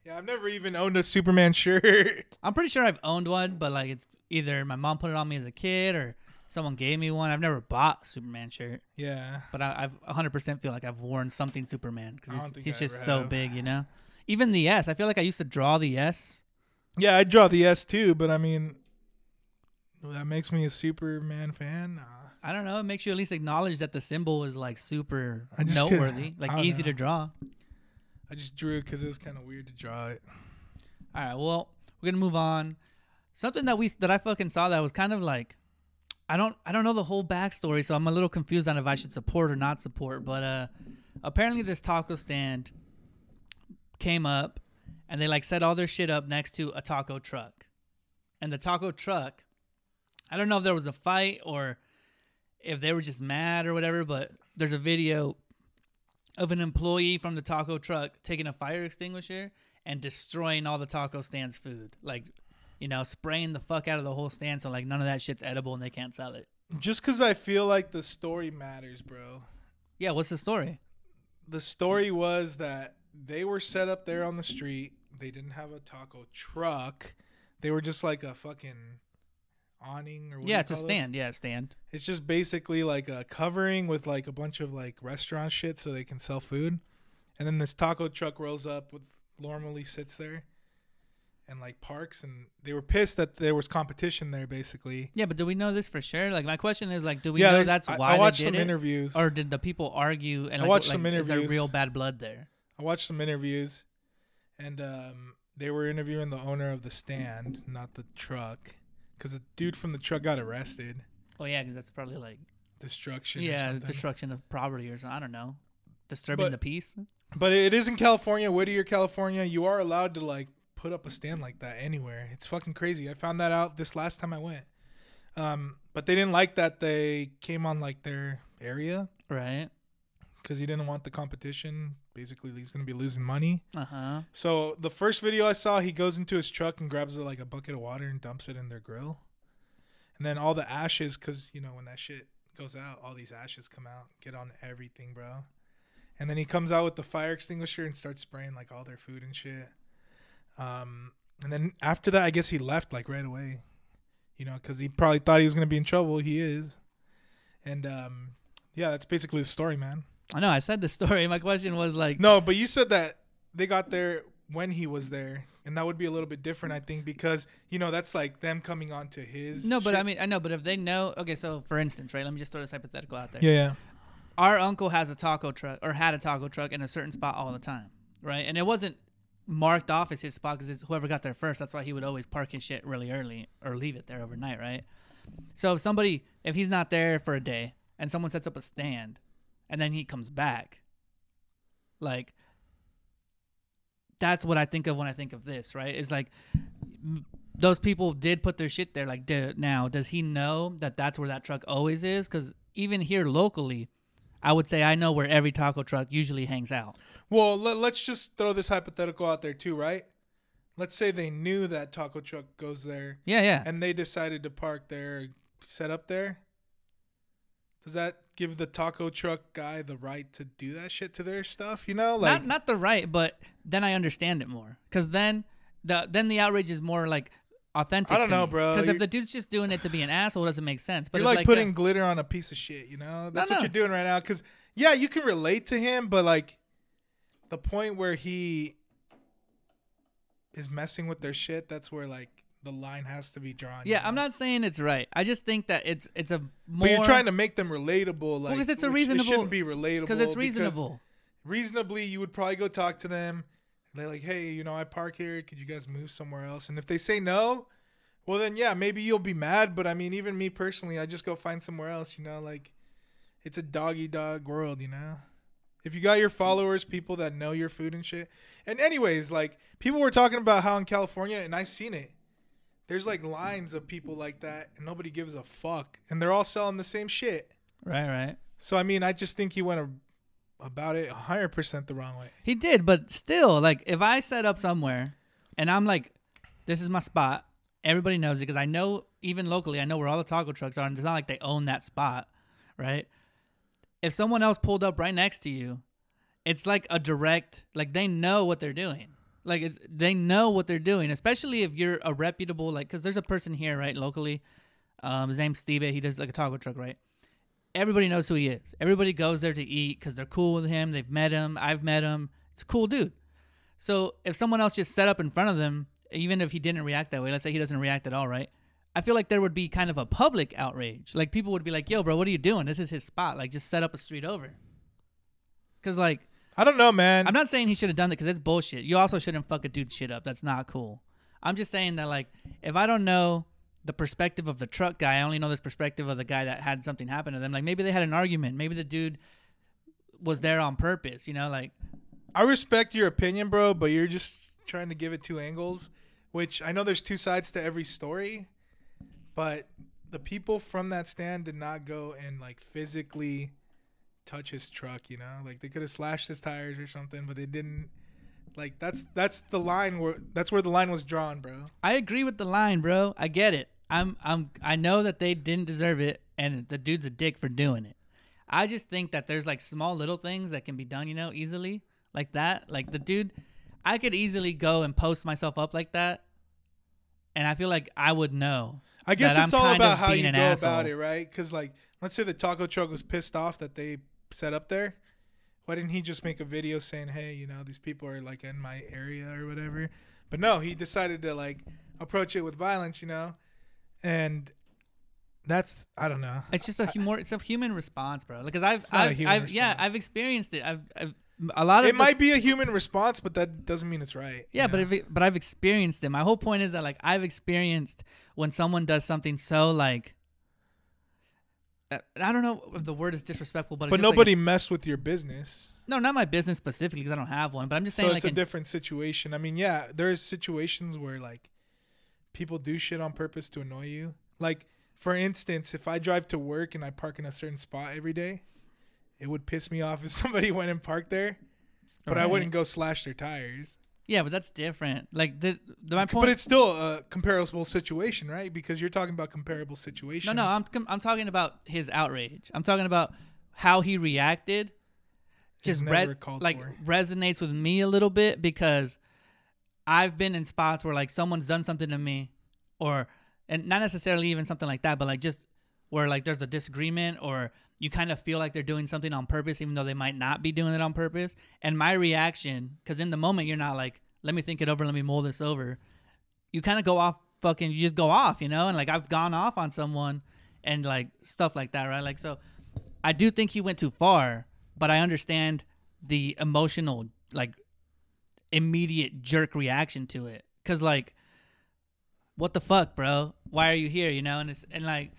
Yeah, I've never even owned a Superman shirt. I'm pretty sure I've owned one, but like it's either my mom put it on me as a kid or someone gave me one. I've never bought a Superman shirt, yeah. but I, I've 100% feel like I've worn something Superman because he's, he's just so have. big, you know. Even the S, I feel like I used to draw the S. Yeah, I draw the S too, but I mean, that makes me a Superman fan. Nah. I don't know. It makes you at least acknowledge that the symbol is like super noteworthy, like easy know. to draw. I just drew it because it was kind of weird to draw it. All right, well, we're gonna move on. Something that we that I fucking saw that was kind of like, I don't I don't know the whole backstory, so I'm a little confused on if I should support or not support. But uh, apparently this taco stand came up, and they like set all their shit up next to a taco truck, and the taco truck, I don't know if there was a fight or if they were just mad or whatever, but there's a video of an employee from the taco truck taking a fire extinguisher and destroying all the taco stand's food. Like, you know, spraying the fuck out of the whole stand so like none of that shit's edible and they can't sell it. Just because I feel like the story matters, bro. Yeah, what's the story? The story was that they were set up there on the street. They didn't have a taco truck. They were just like a fucking awning or what yeah, it's a those? stand. Yeah, a stand. It's just basically like a covering with like a bunch of like restaurant shit so they can sell food. And then this taco truck rolls up with normally sits there and like parks and they were pissed that there was competition there basically. Yeah, but do we know this for sure? Like my question is like do we yeah, know that's I- why I watched they some it? interviews. Or did the people argue and I like, watched like, some is there interviews. real bad blood there? I watched some interviews and um, they were interviewing the owner of the stand, not the truck, because the dude from the truck got arrested. Oh yeah, because that's probably like Destruction. yeah, destruction of property or something. I don't know, disturbing But- the peace. But it is in California, Whittier, California. You are allowed to like put up a stand like that anywhere. It's fucking crazy. I found that out this last time I went. Um, but they didn't like that they came on like their area Right. because he didn't want the competition. Basically, he's gonna be losing money. Uh huh. So the first video I saw, he goes into his truck and grabs like a bucket of water and dumps it in their grill, and then all the ashes, because you know when that shit goes out, all these ashes come out, get on everything, bro. And then he comes out with the fire extinguisher and starts spraying like all their food and shit. Um, and then after that, I guess he left like right away, you know, because he probably thought he was gonna be in trouble. He is, and um, yeah, that's basically the story, man. I know. I said the story. My question was like, No, but you said that they got there when he was there, and that would be a little bit different, I think, because you know that's like them coming onto his. no, but shit. I mean, I know, but if they know, okay, so for instance, right? Let me just throw this hypothetical out there. yeah, yeah, Our uncle has a taco truck or had a taco truck in a certain spot all the time, right? And it wasn't marked off as his spot because whoever got there first. That's why he would always park his shit really early or leave it there overnight, right? So if somebody, if he's not there for a day and someone sets up a stand, and then he comes back, like that's what I think of when I think of this, right? It's like m- those people did put their shit there. Like, now does he know that that's where that truck always is? Because even here locally, I would say I know where every taco truck usually hangs out. Well, let, let's just throw this hypothetical out there too, right? Let's say they knew that taco truck goes there, Yeah, yeah. and they decided to park there, set up there. Does that give the taco truck guy the right to do that shit to their stuff? You know, like not not the right, but then I understand it more. Because then the then the outrage is more like authentic. I don't know, bro. Because if the dude's just doing it to be an asshole, it doesn't make sense. But you're like, uh, putting glitter on a piece of shit, you know? That's no. what you're doing right now. Cause yeah, you can relate to him, but like the point where he is messing with their shit, that's where like the line has to be drawn. yeah, I'm not saying it's right. I just think that it's it's a more But you're trying to make them relatable, like 'cause it's a reasonable- shouldn't be relatable because it's reasonable. reasonably, you would probably go talk to them. They're like, hey, you know, I park here. Could you guys move somewhere else? And if they say no, well, then yeah, maybe you'll be mad. But I mean, even me personally, I just go find somewhere else. You know, like it's a doggy dog world. You know, if you got your followers, people that know your food and shit. And anyways, like people were talking about how in California, and I've seen it. There's like lines of people like that, and nobody gives a fuck, and they're all selling the same shit. Right, right. So I mean, I just think he went a, about it 100% the wrong way. He did, but still, like if I set up somewhere and I'm like, this is my spot, everybody knows it because I know even locally, I know where all the taco trucks are, and it's not like they own that spot, right? If someone else pulled up right next to you, it's like a direct, like they know what they're doing. Like it's they know what they're doing, especially if you're a reputable, like because there's a person here, right, locally. Um, his name's Steve. He does like a taco truck, right? everybody knows who he is. Everybody goes there to eat because they're cool with him. They've met him. I've met him. It's a cool dude. So if someone else just set up in front of them, even if he didn't react that way, let's say he doesn't react at all, right? I feel like there would be kind of a public outrage. Like people would be like, "Yo, bro, what are you doing? This is his spot. Like, just set up a street over." Because like, I don't know, man. I'm not saying he should have done that because it's bullshit. You also shouldn't fuck a dude's shit up. That's not cool. I'm just saying that like, if I don't know the perspective of the truck guy, I only know this perspective of the guy that had something happen to them. Like maybe they had an argument. Maybe the dude was there on purpose. You know, like I respect your opinion, bro, but you're just trying to give it two angles, which I know there's two sides to every story, but the people from that stand did not go and like physically touch his truck, you know? Like they could have slashed his tires or something, but they didn't like that's that's the line where that's where the line was drawn, bro. I agree with the line, bro. I get it. I'm I'm I know that they didn't deserve it and the dude's a dick for doing it. I just think that there's like small little things that can be done, you know, easily. Like that. Like the dude I could easily go and post myself up like that. And I feel like I would know. I guess it's I'm all about how you go asshole. about it, right? Because like, let's say the taco truck was pissed off that they set up there. Why didn't he just make a video saying, "Hey, you know, these people are like in my area or whatever"? But no, he decided to like approach it with violence, you know, and that's I don't know. It's just a hu- more it's a human response, bro. Because I've I've, I've yeah. I've experienced it. I've, I've a lot of It the- might be a human response, but that doesn't mean it's right. Yeah, but if it, but I've experienced it. My whole point is that like I've experienced when someone does something so like Uh, I don't know if the word is disrespectful, but it's but just, like, nobody messed with your business, no, not my business specifically because I don't have one. But I'm just saying, so it's like a different situation. I mean, yeah, there's situations where like people do shit on purpose to annoy you. Like, for instance, if I drive to work and I park in a certain spot every day, it would piss me off if somebody went and parked there. But I wouldn't go slash their tires. Yeah, but that's different. Like this, the, my point. But it's still a comparable situation, right? Because you're talking about comparable situations. no, no, I'm I'm talking about his outrage. I'm talking about how he reacted. Just never re- called like for. resonates with me a little bit because I've been in spots where like someone's done something to me, or and not necessarily even something like that, but like just where like there's a disagreement or you kind of feel like they're doing something on purpose, even though they might not be doing it on purpose. And my reaction, because in the moment you're not like, let me think it over, let me mull this over. You kind of go off, fucking, you just go off, you know. And like I've gone off on someone and like stuff like that, right? Like so, I do think he went too far, but I understand the emotional like immediate jerk reaction to it cuz like what the fuck bro why are you here you know and it's and like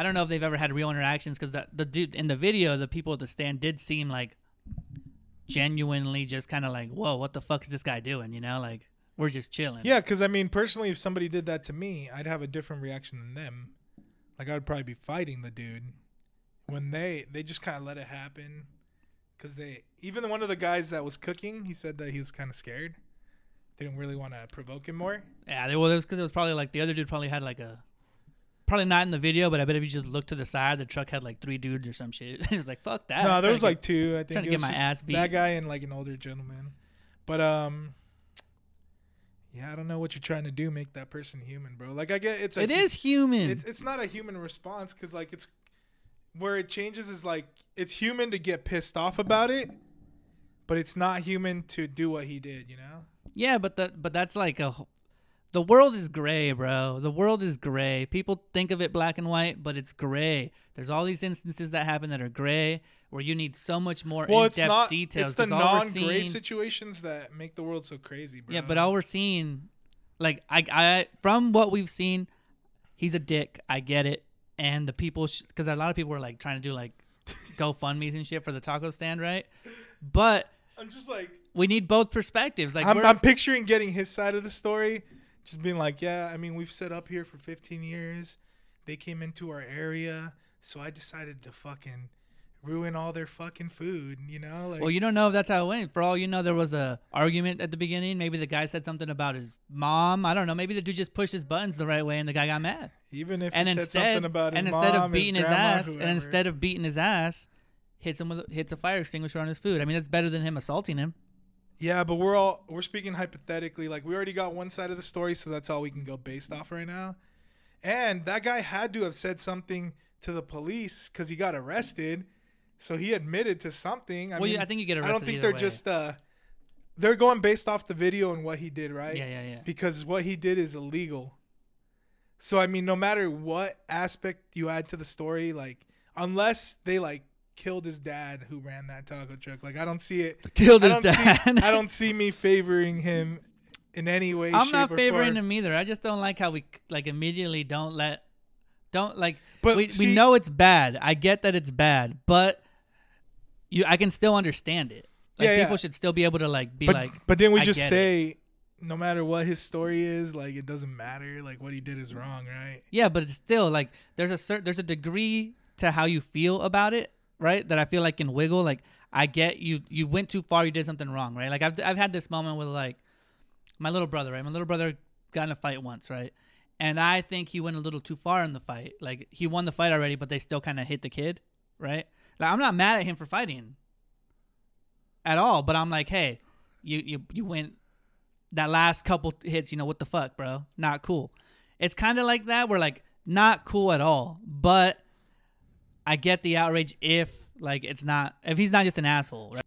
i don't know if they've ever had real interactions cuz the, the dude in the video the people at the stand did seem like genuinely just kind of like whoa what the fuck is this guy doing you know like we're just chilling Yeah, because I mean, personally, if somebody did that to me, I'd have a different reaction than them. Like I would probably be fighting the dude. When they they just kind of let it happen, because they even one of the guys that was cooking, he said that he was kind of scared. Didn't really want to provoke him more. Yeah, they, well, it was because it was probably like the other dude probably had like a, probably not in the video, but I bet if you just look to the side, the truck had like three dudes or some shit. it was like fuck that. no, I'm there was like two. I think trying to get my ass beat. That guy and like an older gentleman. But um, yeah, I don't know what you're trying to do. Make that person human, bro. Like I get it's a it is human. it's it's not a human response because like it's where it changes is like it's human to get pissed off about it, but it's not human to do what he did. You know? yeah, but that but that's like a, the world is gray, bro. The world is gray. People think of it black and white, but it's gray. There's all these instances that happen that are gray, where you need so much more Well, in-depth it's not. details. It's the non-gray seeing- situations that make the world so crazy, bro. Yeah, but all we're seeing, like I, I from what we've seen, he's a dick. I get it, and the people, because a lot of people were like trying to do like GoFundmes and shit for the taco stand, right? But I'm just like we need both perspectives. Like I'm, I'm picturing getting his side of the story, just being like, yeah, I mean, we've set up here for 15 years. They came into our area, so I decided to fucking ruin all their fucking food. You know, like well, you don't know if that's how it went. For all you know, there was a argument at the beginning. Maybe the guy said something about his mom. I don't know. Maybe the dude just pushed his buttons the right way, and the guy got mad. even if and he said instead, something about his and instead mom, of beating his, grandma, ass, whoever. and instead of beating his ass, hits him with hits a fire extinguisher on his food. I mean, that's better than him assaulting him. Yeah, but we're all we're speaking hypothetically. Like we already got one side of the story, so that's all we can go based off right now. And that guy had to have said something to the police because he got arrested, so he admitted to something. I well, mean, yeah, I think you get arrested. I don't think they're way. just uh they're going based off the video and what he did, right? Yeah, yeah, yeah. Because what he did is illegal. So I mean, no matter what aspect you add to the story, like unless they like killed his dad who ran that taco truck, like I don't see it. Killed his don't dad. See, I don't see me favoring him in any way. I'm shape, not or favoring form. him either. I just don't like how we like immediately don't let don't like But we, see, we know it's bad. I get that it's bad, but you I can still understand it. Like Yeah, yeah. people should still be able to like be but like but didn't we I just get it. say no matter what his story is, like it doesn't matter. Like what he did is wrong, right? Yeah, but it's still like there's a certain there's a degree to how you feel about it, right? That I feel like in Wiggle, like I get you you went too far, you did something wrong, right? Like I've I've had this moment with like my little brother, right? My little brother got in a fight once, right? And I think he went a little too far in the fight. Like he won the fight already, but they still kind of hit the kid, right? Like I'm not mad at him for fighting at all, but I'm like, hey, you you you went that last couple hits, you know what the fuck, bro? Not cool. It's kind of like that. We're like not cool at all, but I get the outrage if like it's not if he's not just an asshole. Right?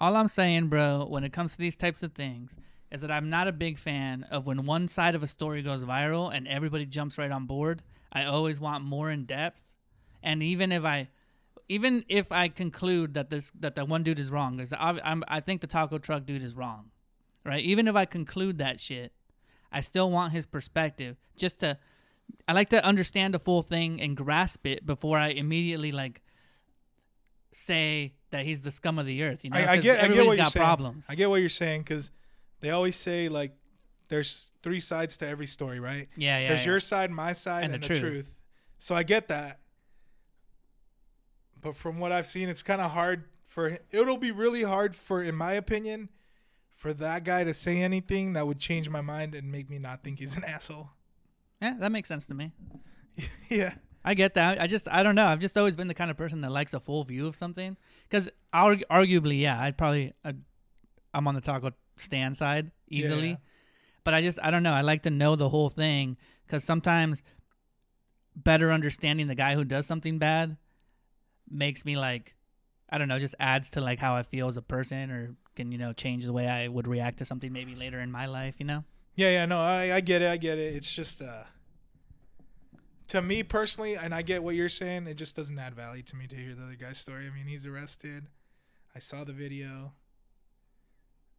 All I'm saying, bro, when it comes to these types of things, is that I'm not a big fan of when one side of a story goes viral and everybody jumps right on board. I always want more in depth, and even if I, even if I conclude that this that the one dude is wrong, because I, I'm I think the taco truck dude is wrong, right? Even if I conclude that shit, I still want his perspective just to I like to understand the full thing and grasp it before I immediately like say that he's the scum of the earth. You know, I, I get I get what you're saying. problems. I get what you're saying because they always say like there's three sides to every story, right? yeah, yeah. There's yeah. your side, my side, And and, the the, truth. truth. So I get that. But from what I've seen, it's kind of hard for it'll be really hard for, in my opinion, for that guy to say anything that would change my mind and make me not think he's an asshole. Yeah, that makes sense to me. yeah. I get that. I just I don't know. I've just always been the kind of person that likes a full view of something. Because argu- arguably, yeah, I'd probably I'd, I'm on the taco stand side easily. Yeah. But I just I don't know. I like to know the whole thing because sometimes better understanding the guy who does something bad makes me like I don't know, just adds to like how I feel as a person or can you know change the way I would react to something maybe later in my life. You know. Yeah, yeah, no, I, I get it, I get it. It's just uh to me personally, and I get what you're saying, it just doesn't add value to me to hear the other guy's story. I mean, he's arrested. I saw the video.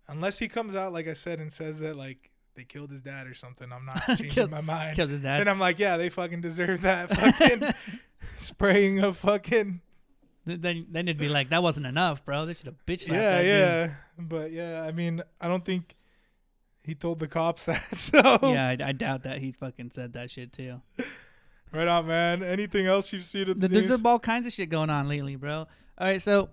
Unless he comes out, like I said, and says that like they killed his dad or something, I'm not changing Killed- my mind. Because his dad. Then I'm like, yeah, they fucking deserve that fucking spraying of fucking then then it'd be like that wasn't enough, bro. They should have bitch slapped yeah, that dude. yeah. But yeah, I mean, I don't think he told the cops that. So Yeah, I, I doubt that he fucking said that shit too. Right on, man. Anything else you've seen in the Th- There's news? all kinds of shit going on lately, bro. All right, so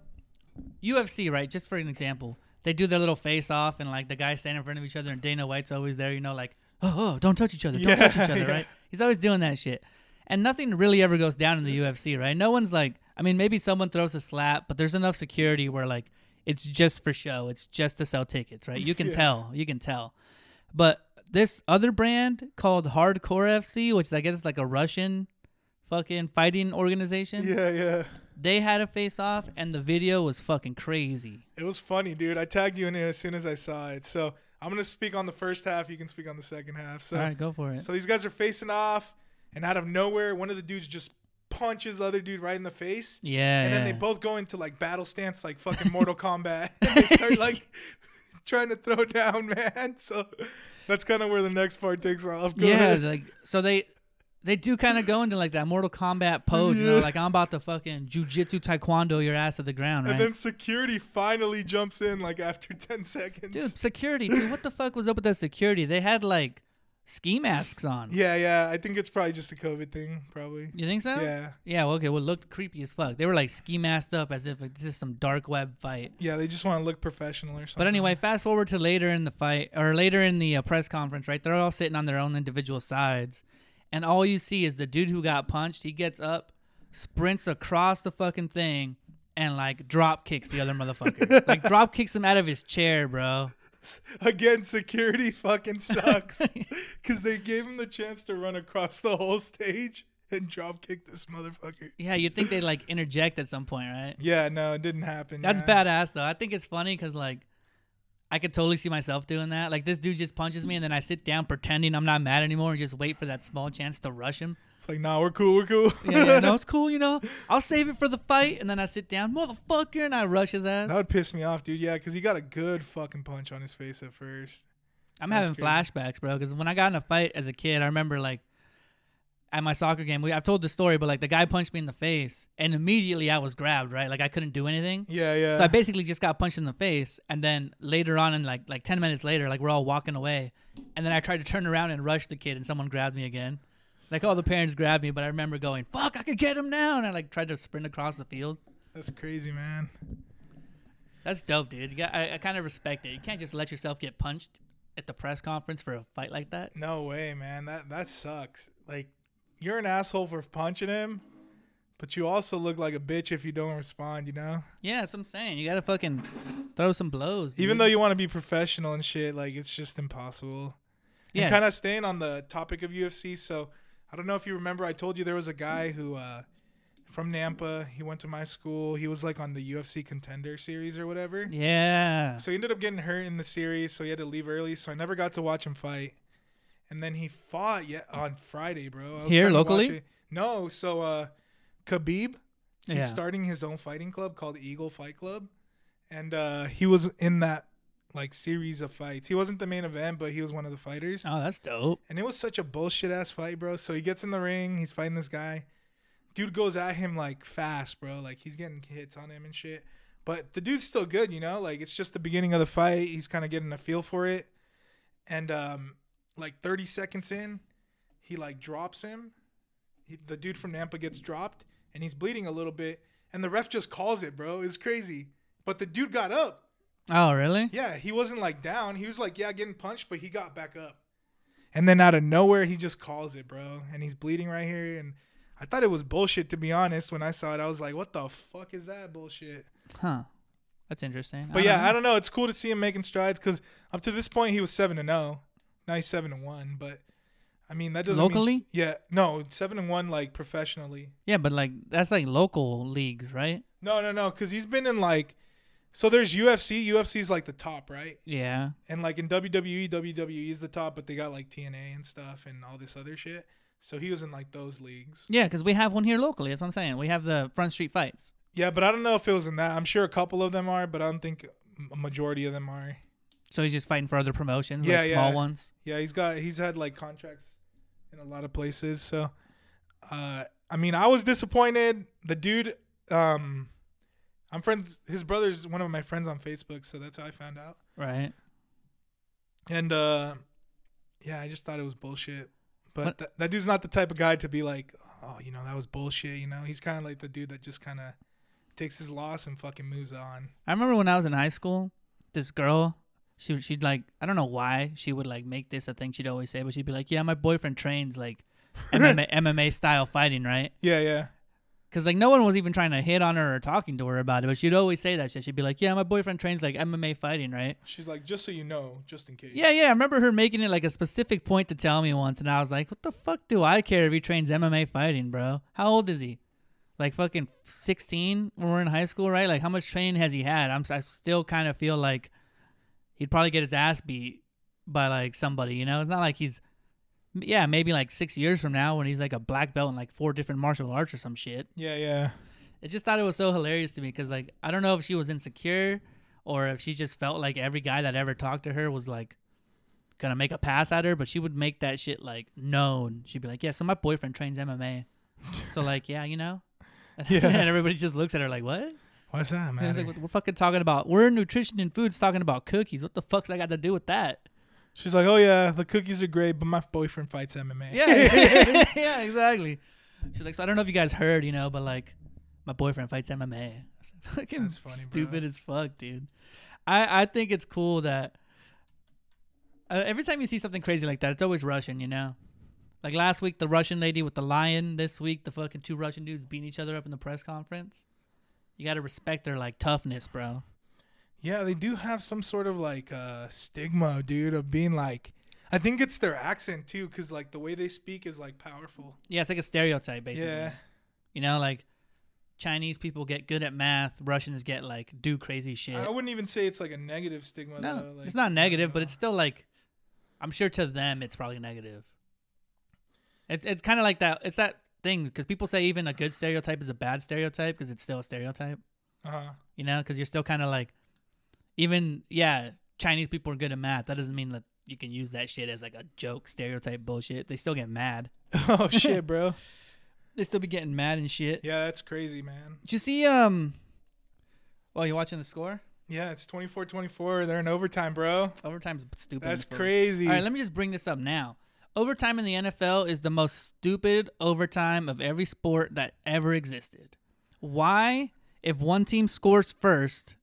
UFC, right? Just for an example, they do their little face off, and like the guys stand in front of each other, and Dana White's always there, you know, like, oh, oh don't touch each other, don't touch each other, yeah. right? He's always doing that shit, and nothing really ever goes down in the UFC, right? No one's like, I mean, maybe someone throws a slap, but there's enough security where like it's just for show, it's just to sell tickets, right? You can Yeah. tell, you can tell, but this other brand called Hardcore FC, which I guess is like a Russian fucking fighting organization yeah, yeah. they had a face off and the video was fucking crazy. It was funny, dude. I tagged you in it as soon as I saw it. So I'm gonna speak on the first half. You can speak on the second half. So All right, go for it. so these guys are facing off, and out of nowhere, one of the dudes just punches the other dude right in the face. yeah. and then they both go into like battle stance like fucking Mortal Kombat. and they start like trying to throw down, man. So that's kind of where the next part takes off. Go yeah, ahead. like so they they do kind of go into like that Mortal Kombat pose, you know, Yeah. like I'm about to fucking jujitsu taekwondo your ass to the ground, right? And then security finally jumps in like after 10 seconds. dude, security, dude, what the fuck was up with that security? They had like ski masks on. Yeah, yeah. I think it's probably just a COVID thing, probably. You think so? Yeah. Yeah, well, okay, well, it looked creepy as fuck. They were like ski masked up as if like, this is some dark web fight. Yeah, they just want to look professional or something. But anyway, fast forward to later in the fight or later in the uh, press conference, right? They're all sitting on their own individual sides, and all you see is the dude who got punched. He gets up, sprints across the fucking thing, and like drop kicks the other motherfucker. like drop kicks him out of his chair, bro. Again, security fucking sucks. Because they gave him the chance to run across the whole stage and drop kick this motherfucker. Yeah, you'd think they'd like interject at some point, right? Yeah, no, it didn't happen. That's yeah. badass though. I think it's funny because like, I could totally see myself doing that. Like this dude just punches me, and then I sit down pretending I'm not mad anymore, and just wait for that small chance to rush him. It's like, nah, we're cool, we're cool. Yeah, yeah no, it's cool, you know. I'll save it for the fight, and then I sit down, motherfucker, and I rush his ass. that would piss me off, dude. Yeah, because he got a good fucking punch on his face at first. I'm That's having crazy. flashbacks, bro. Because when I got in a fight as a kid, I remember like at my soccer game. We I've told the story, but like the guy punched me in the face, and immediately I was grabbed. Right, like I couldn't do anything. Yeah, yeah. So I basically just got punched in the face, and then later on, and like like ten minutes later, like we're all walking away, and then I tried to turn around and rush the kid, and someone grabbed me again. Like all the parents grabbed me, but I remember going, "Fuck, I could get him now!" And I like tried to sprint across the field. That's crazy, man. That's dope, dude. You got, I, I kind of respect it. You can't just let yourself get punched at the press conference for a fight like that. No way, man. That that sucks. Like, you're an asshole for punching him, but you also look like a bitch if you don't respond. You know. Yeah, that's what I'm saying. You gotta fucking throw some blows. Even though you want to be professional and shit, like it's just impossible. yeah, kind of staying on the topic of UFC, so I don't know if you remember, I told you there was a guy who, uh, from Nampa, he went to my school. He was like on the UFC contender series or whatever. yeah, So he ended up getting hurt in the series, so he had to leave early. So I never got to watch him fight. And then he fought yet on Friday, bro. I was Here, trying to watch locally? No, so uh, Khabib, he's yeah. starting his own fighting club called Eagle Fight Club, and uh, he was in that like series of fights. He wasn't the main event, but he was one of the fighters. oh, that's dope. And it was such a bullshit ass fight, bro. So he gets in the ring, he's fighting this guy. Dude goes at him like fast, bro. Like he's getting hits on him and shit. But the dude's still good, you know? Like it's just the beginning of the fight. He's kind of getting a feel for it. And um like 30 seconds in, he like drops him. He, the dude from Nampa gets dropped and he's bleeding a little bit and the ref just calls it, bro. It's crazy. But the dude got up. Oh, really? Yeah, he wasn't like down. He was like, yeah, getting punched, but he got back up. And then out of nowhere, he just calls it, bro. And he's bleeding right here. And I thought it was bullshit, to be honest. When I saw it, I was like, what the fuck is that bullshit? Huh. That's interesting. But yeah, I don't know. It's cool to see him making strides because up to this point, he was 7 and 0. He's 7 and 1. But I mean, that doesn't mean- Locally? yeah, no, 7 and 1, like professionally. Yeah, but like that's like local leagues, right? No, no, no, because he's been in like. So there's UFC. UFC's like the top, right? Yeah. And like in WWE, WWE is the top, but they got like TNA and stuff and all this other shit. So he was in like those leagues. Yeah, because we have one here locally. That's what I'm saying. We have the Front Street Fights. Yeah, but I don't know if it was in that. I'm sure a couple of them are, but I don't think a majority of them are. So he's just fighting for other promotions, Yeah, like small yeah. ones. Yeah, he's got he's had like contracts in a lot of places. So, uh, I mean, I was disappointed. The dude, um, I'm friends. His brother's one of my friends on Facebook, so that's how I found out. Right. And uh, yeah, I just thought it was bullshit. But that, that dude's not the type of guy to be like, oh, you know, that was bullshit. You know, he's kind of like the dude that just kind of takes his loss and fucking moves on. I remember when I was in high school, this girl, she she'd like I don't know why she would like make this a thing she'd always say, but she'd be like, "Yeah, my boyfriend trains like MMA, MMA style fighting, right?" Yeah, yeah. Because like no one was even trying to hit on her or talking to her about it, but she'd always say that shit. She'd be like, "Yeah, my boyfriend trains like MMA fighting, right?" She's like, just so you know, just in case. Yeah, yeah. I remember her making it like a specific point to tell me once, and I was like, "What the fuck do I care if he trains MMA fighting, bro? How old is he? Like fucking sixteen when we're in high school, right? Like how much training has he had? I'm I still kind of feel like he'd probably get his ass beat by like somebody, you know? It's not like he's yeah, maybe like six years from now when he's like a black belt in like four different martial arts or some shit. Yeah, yeah. I just thought it was so hilarious to me because like I don't know if she was insecure or if she just felt like every guy that ever talked to her was like gonna make a pass at her, but she would make that shit like known. She'd be like, "Yeah, so my boyfriend trains MMA." so like, yeah, you know. Yeah. and everybody just looks at her like, "What?" What's that, man? it's like, we're fucking talking about we're in nutrition and foods talking about cookies. What the fuck's that got to do with that? She's like, oh yeah, the cookies are great, but my boyfriend fights MMA. Yeah, yeah, exactly. She's like, so I don't know if you guys heard, you know, but like, my boyfriend fights MMA. I was like, Fucking That's funny, bro. stupid as fuck, dude. I I think it's cool that uh, every time you see something crazy like that, it's always Russian, you know. Like last week, the Russian lady with the lion. This week, the fucking two Russian dudes beating each other up in the press conference. You gotta respect their like toughness, bro. Yeah, they do have some sort of like uh, stigma, dude, of being like. I think it's their accent too, because like the way they speak is like powerful. Yeah, it's like a stereotype, basically. Yeah, You know, like Chinese people get good at math, Russians get like do crazy shit. I wouldn't even say it's like a negative stigma. no, though. Like, it's not negative, but uh, it's still like I'm sure to them it's probably negative. It's it's kind of like that. It's that thing because people say even a good stereotype is a bad stereotype because it's still a stereotype. uh-huh. You know, because you're still kind of like, even yeah, Chinese people are good at math. That doesn't mean that you can use that shit as like a joke stereotype bullshit. They still get mad. oh shit, bro. They still be getting mad and shit. Yeah, that's crazy, man. Did you see um? Well, you're watching the score? Yeah, it's 24-24. They're in overtime, bro. Overtime's stupid. That's crazy. All right, let me just bring this up now. Overtime in the NFL is the most stupid overtime of every sport that ever existed. Why, if one team scores first,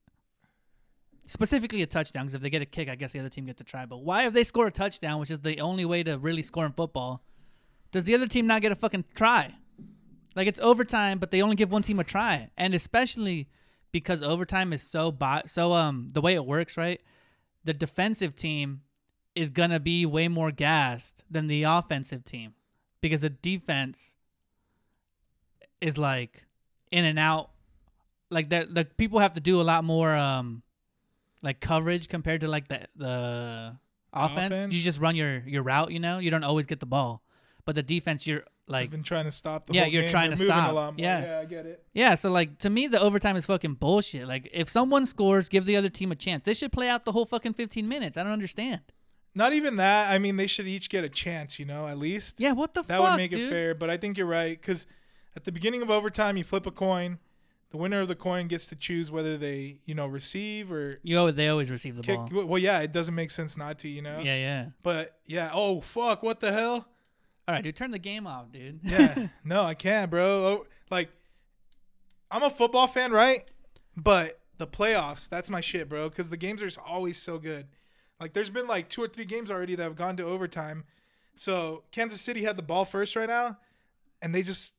specifically a touchdown, because if they get a kick, I guess the other team gets to try. But why, if they score a touchdown, which is the only way to really score in football, does the other team not get a fucking try? Like it's overtime, but they only give one team a try, and especially because overtime is so bi- so um the way it works, right? The defensive team is gonna be way more gassed than the offensive team because the defense is like in and out. Like that, the people have to do a lot more um like coverage compared to like the the offense. Offense? You just run your your route, you know. You don't always get the ball, but the defense, you're I've like been trying to stop the Yeah, you're game. trying They're to stop. A lot more. Yeah. yeah, I get it. Yeah, so like to me, the overtime is fucking bullshit. Like if someone scores, give the other team a chance. They should play out the whole fucking 15 minutes. I don't understand. Not even that. I mean, they should each get a chance, you know, at least. Yeah, what the That fuck, would make dude? it fair, but I think you're right because at the beginning of overtime, you flip a coin. The winner of the coin gets to choose whether they, you know, receive or You always, they always receive the kick. ball. Well, yeah, it doesn't make sense not to, you know. Yeah, yeah. But yeah, oh fuck, what the hell? All right, dude, turn the game off, dude. Yeah, no, I can't, bro. Oh, like, I'm a football fan, right? But the playoffs, that's my shit, bro. Because the games are always so good. Like, there's been like two or three games already that have gone to overtime. So Kansas City had the ball first right now, and they just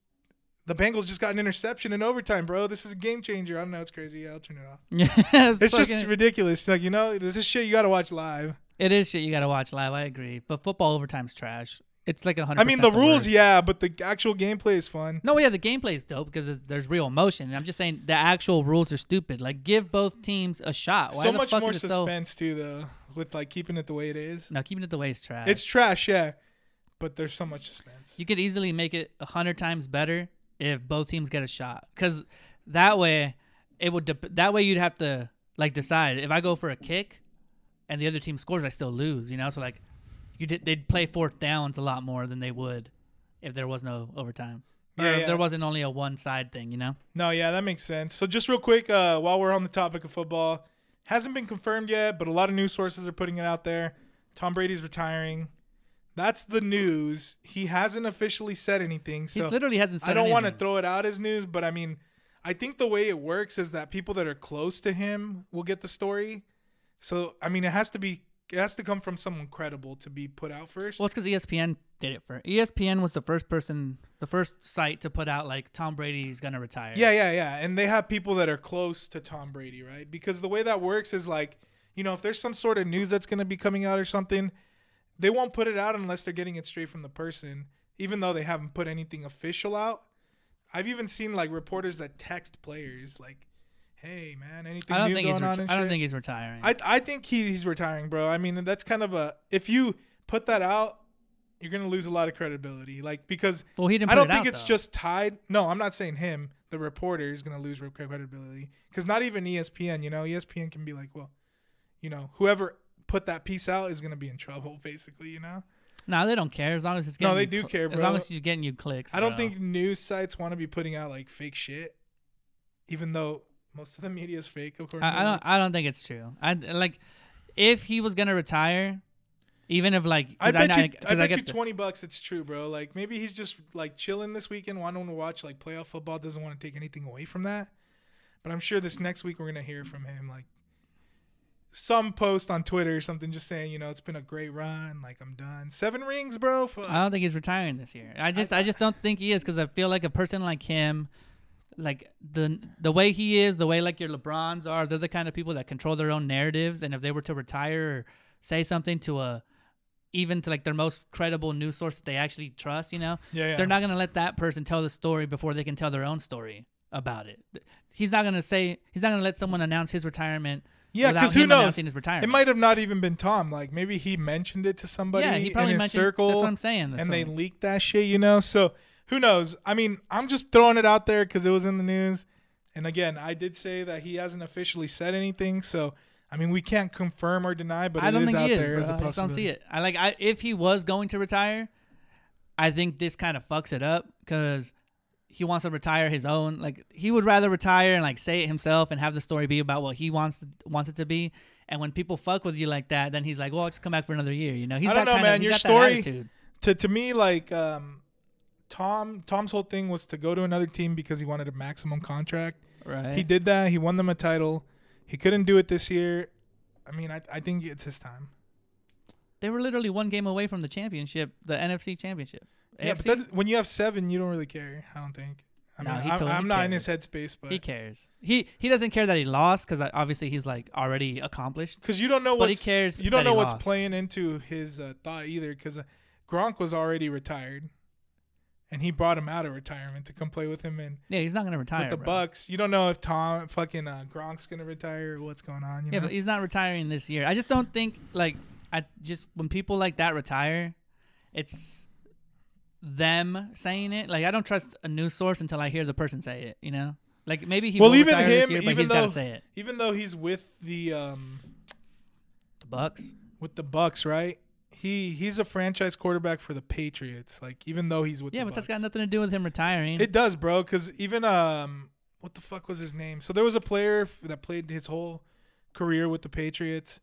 the Bengals just got an interception in overtime, bro. This is a game changer. I don't know, it's crazy. Yeah, I'll turn it off. yeah, It's just ridiculous. Like you know, this is shit you got to watch live. it is shit you gotta watch live. I agree, but football overtime's trash. It's like a hundred. I mean, the rules, worst. yeah, but the actual gameplay is fun. No, yeah, the gameplay is dope because there's real emotion. I'm just saying the actual rules are stupid. Like, give both teams a shot. Why so the much fuck more is it so? suspense too, though, with like keeping it the way it is. No, keeping it the way it's trash. It's trash, yeah, but there's so much suspense. you could easily make it a hundred times better if both teams get a shot because that way it would dep- that way you'd have to like decide if i go for a kick and the other team scores i still lose you know so like you did they'd play fourth downs a lot more than they would if there was no overtime Yeah, yeah. there wasn't only a one side thing you know No, yeah, that makes sense. So just real quick, uh, while we're on the topic of football, hasn't been confirmed yet, but a lot of news sources are putting it out there. Tom Brady's retiring. That's the news. He hasn't officially said anything, he literally hasn't said I don't want to throw it out as news, but I mean, I think the way it works is that people that are close to him will get the story. So I mean, it has to be it has to come from someone credible to be put out first. well it's because espn did it for espn was the first person the first site to put out like tom brady's gonna retire Yeah, yeah, yeah. And they have people that are close to Tom Brady, right? Because the way that works is like, you know, if there's some sort of news that's to be coming out or something, they won't put it out unless they're getting it straight from the person, even though they haven't put anything official out. I've even seen like reporters that text players like, "Hey, man, anything i don't think he's reti- i don't think he's retiring I I think he, he's retiring, bro. I mean, that's kind of a if you put that out, you're gonna lose a lot of credibility. Like because well he didn't I don't it think out, it's though. just tied. No, I'm not saying him. The reporter is gonna lose credibility because not even ESPN. You know, ESPN can be like, well, you know, whoever put that piece out is gonna be in trouble, basically. You know, No, they don't care as long as it's getting. No, they you do cl- care, As long bro. as she's getting you clicks. I don't bro. think news sites want to be putting out like fake shit, even though most of the media is fake. Of course, I, I don't. I don't think it's true. I like if he was gonna retire, even if like, I bet know- you. I bet get you the- twenty bucks. It's true, bro. Like maybe he's just like chilling this weekend, wanting to watch like playoff football. Doesn't want to take anything away from that. But I'm sure this next week we're gonna hear from him like some post on Twitter or something, just saying, you know, it's been a great run. Like I'm done. Seven rings, bro. Fuck. I don't think he's retiring this year. I just. I, just don't think he is because I feel like a person like him. Like the the way he is, the way like your LeBrons are, they're the kind of people that control their own narratives. And if they were to retire or say something to a, even to like their most credible news source that they actually trust, you know, yeah, yeah. they're not gonna let that person tell the story before they can tell their own story. about it. He's not gonna say he's not gonna let someone announce his retirement. Yeah, because who knows? It might have not even been Tom. Like maybe he mentioned it to somebody yeah, he probably in his circle, That's what I'm saying. and they leaked that shit. You know, so who knows? I mean, I'm just throwing it out there because it was in the news. And again, I did say that he hasn't officially said anything. So I mean, we can't confirm or deny, but I it don't is think out he is, there bro. as a I just don't see it. I like I if he was going to retire, I think this kind of fucks it up because he wants to retire his own. Like he would rather retire and like say it himself and have the story be about what he wants to, wants it to be. And when people fuck with you like that, then he's like, "Well, I'll just come back for another year." You know, he's I don't know, man. Of, Your story- To to me, like um, Tom Tom's whole thing was to go to another team because he wanted a maximum contract. right? He did that. He won them a title. He couldn't do it this year. I mean, I, I think it's his time. They were literally one game away from the championship, the NFC championship. Yeah, AFC? but that, when you have seven, you don't really care. I don't think. I No, mean, he I'm, totally I'm not in his headspace, but he cares. He he doesn't care that he lost because obviously he's like already accomplished. because you don't know what he cares You don't know what's lost. playing into his uh, thought either, because uh, Gronk was already retired, and he brought him out of retirement to come play with him in Yeah, he's not gonna retire. with the bro. Bucs. You don't know if Tom fucking uh, Gronk's gonna retire or what's going on. You Yeah, know? but he's not retiring this year. I just don't think like I just when people like that retire, it's them saying it. Like I don't trust a news source until I hear the person say it. You know, like maybe he Well, even him, year, even he's got though- to say it. Even though he's with the um, The Bucs. with the Bucs, right? He he's a franchise quarterback for the Patriots. Like even though he's with Yeah, but that's got nothing to do with him retiring. It does, bro. Because even um, what the fuck was his name? So there was a player that played his whole career with the Patriots,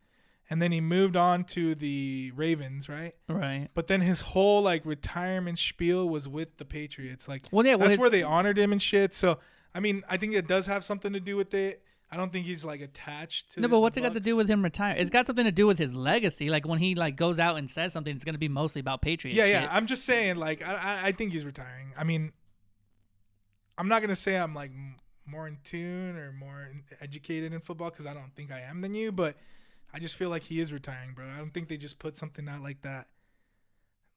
and then he moved on to the Ravens, right? right. But then his whole like retirement spiel was with the Patriots. Like Well, yeah. Well, that's his- where they honored him and shit. So I mean, I think it does have something to do with it. I don't think he's like attached to. No, but what's it got to do with him retiring? It's got something to do with his legacy. Like when he like goes out and says something, it's gonna be mostly about Patriots. Yeah, shit. yeah. I'm just saying, like, I, I, I think he's retiring. I mean, I'm not gonna say I'm like more in tune or more educated in football because I don't think I am than you, but I just feel like he is retiring, bro. I don't think they just put something out like that,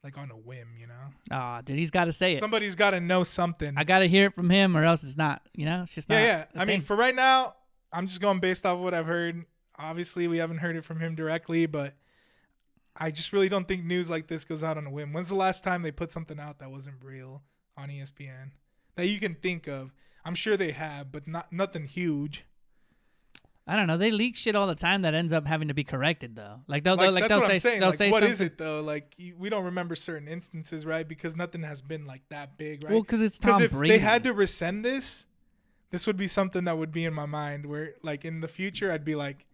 like on a whim, you know. Ah, dude, he's got to say it. Somebody's got to know something. I got to hear it from him, or else it's not. You know, it's just not. yeah, yeah. I mean, for right now, I'm just going based off of what I've heard. Obviously, we haven't heard it from him directly, but I just really don't think news like this goes out on a whim. When's the last time they put something out that wasn't real on ESPN that you can think of? I'm sure they have, but not nothing huge. I don't know. They leak shit all the time that ends up having to be corrected though. Like they'll Like, they'll, like they'll say they'll Like, say what something. is it though? Like we don't remember certain instances, right? Because nothing has been like that big, right? Well, because it's Tom if Brady. they had to rescind this, this would be something that would be in my mind. Where like in the future, I'd be like,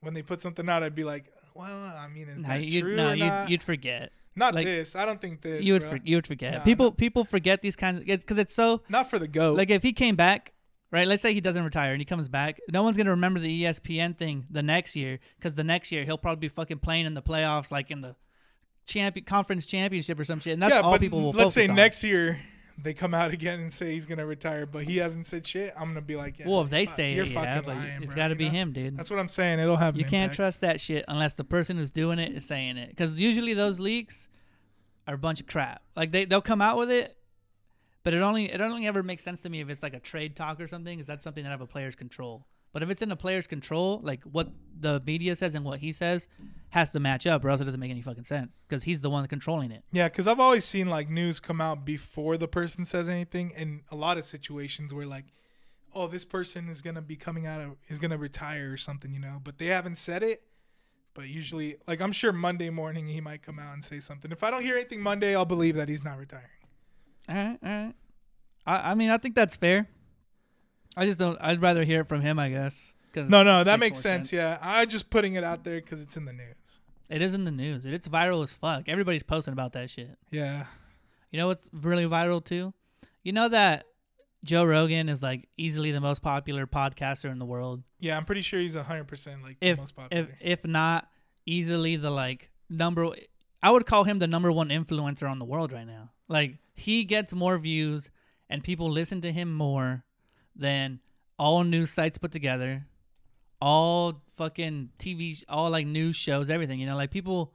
when they put something out, I'd be like, well, I mean, is no, that you'd, true no, or you'd, not? you'd forget. not like, this. I don't think this. you would for, you would forget. No, people no. people forget these kinds of because it's so not for the goat. like if he came back. Right, let's say he doesn't retire and he comes back. No one's gonna remember the ESPN thing the next year because the next year he'll probably be fucking playing in the playoffs, like in the champion conference championship or some shit. And that's yeah, all people will let's say on. next year they come out again and say he's gonna retire, but he hasn't said shit. I'm gonna be like, yeah, well, if they fuck, say you're it, yeah, fucking but lying, it's bro, got to you be know? him, dude. That's what I'm saying. It'll have. an You can't impact. trust that shit unless the person who's doing it is saying it. Because usually those leaks are a bunch of crap. Like they they'll come out with it, but it only it only ever makes sense to me if it's like a trade talk or something. Is that something that have a player's control? But if it's in a player's control, like what the media says and what he says has to match up, or else it doesn't make any fucking sense. Because he's the one controlling it. Yeah, because I've always seen like news come out before the person says anything, in a lot of situations where like, oh, this person is gonna be coming out of is gonna retire or something, you know, but they haven't said it. But usually, like I'm sure Monday morning he might come out and say something. If I don't hear anything Monday, I'll believe that he's not retiring. All right, all right. I I mean I think that's fair. I just don't. I'd rather hear it from him, I guess. Cause No, no, that makes more sense. Yeah, I'm just putting it out there because it's in the news. It is in the news. It's viral as fuck. Everybody's posting about that shit. Yeah, You know what's really viral too? You know that Joe Rogan is like easily the most popular podcaster in the world. yeah, I'm pretty sure he's hundred percent like If the most popular. if if not easily the like number I would call him the number one influencer on the world right now. Like he gets more views and people listen to him more than all news sites put together, all fucking TV, all like news shows, everything. You know, like people.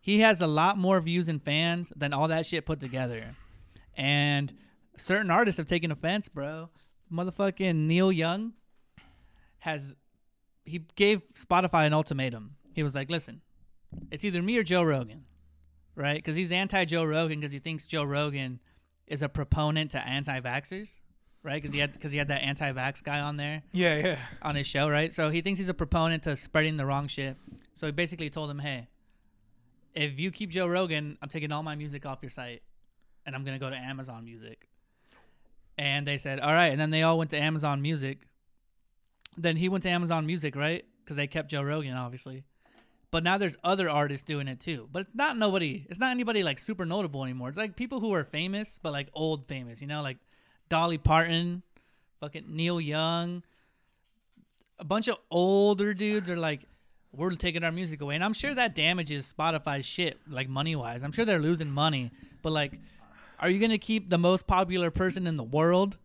He has a lot more views and fans than all that shit put together, and certain artists have taken offense, bro. Motherfucking Neil Young has he gave Spotify an ultimatum. He was like, "Listen, it's either me or Joe Rogan, right? Because he's anti Joe Rogan because he thinks Joe Rogan is a proponent to anti-vaxxers, right? Because he had because he had that anti-vax guy on there Yeah, yeah. on his show, right? So he thinks he's a proponent to spreading the wrong shit. So he basically told him, "Hey, if you keep Joe Rogan, I'm taking all my music off your site, and I'm gonna go to Amazon Music." And they said, "All right." And then they all went to Amazon Music. Then he went to Amazon Music, right? Because they kept Joe Rogan, obviously. But now there's other artists doing it too. But it's not nobody. It's not anybody like super notable anymore. It's like people who are famous, but like old famous. You know, like Dolly Parton, fucking Neil Young. A bunch of older dudes are like, we're taking our music away, and I'm sure that damages Spotify's shit, like money wise. I'm sure they're losing money, but like, are you gonna keep the most popular person in the world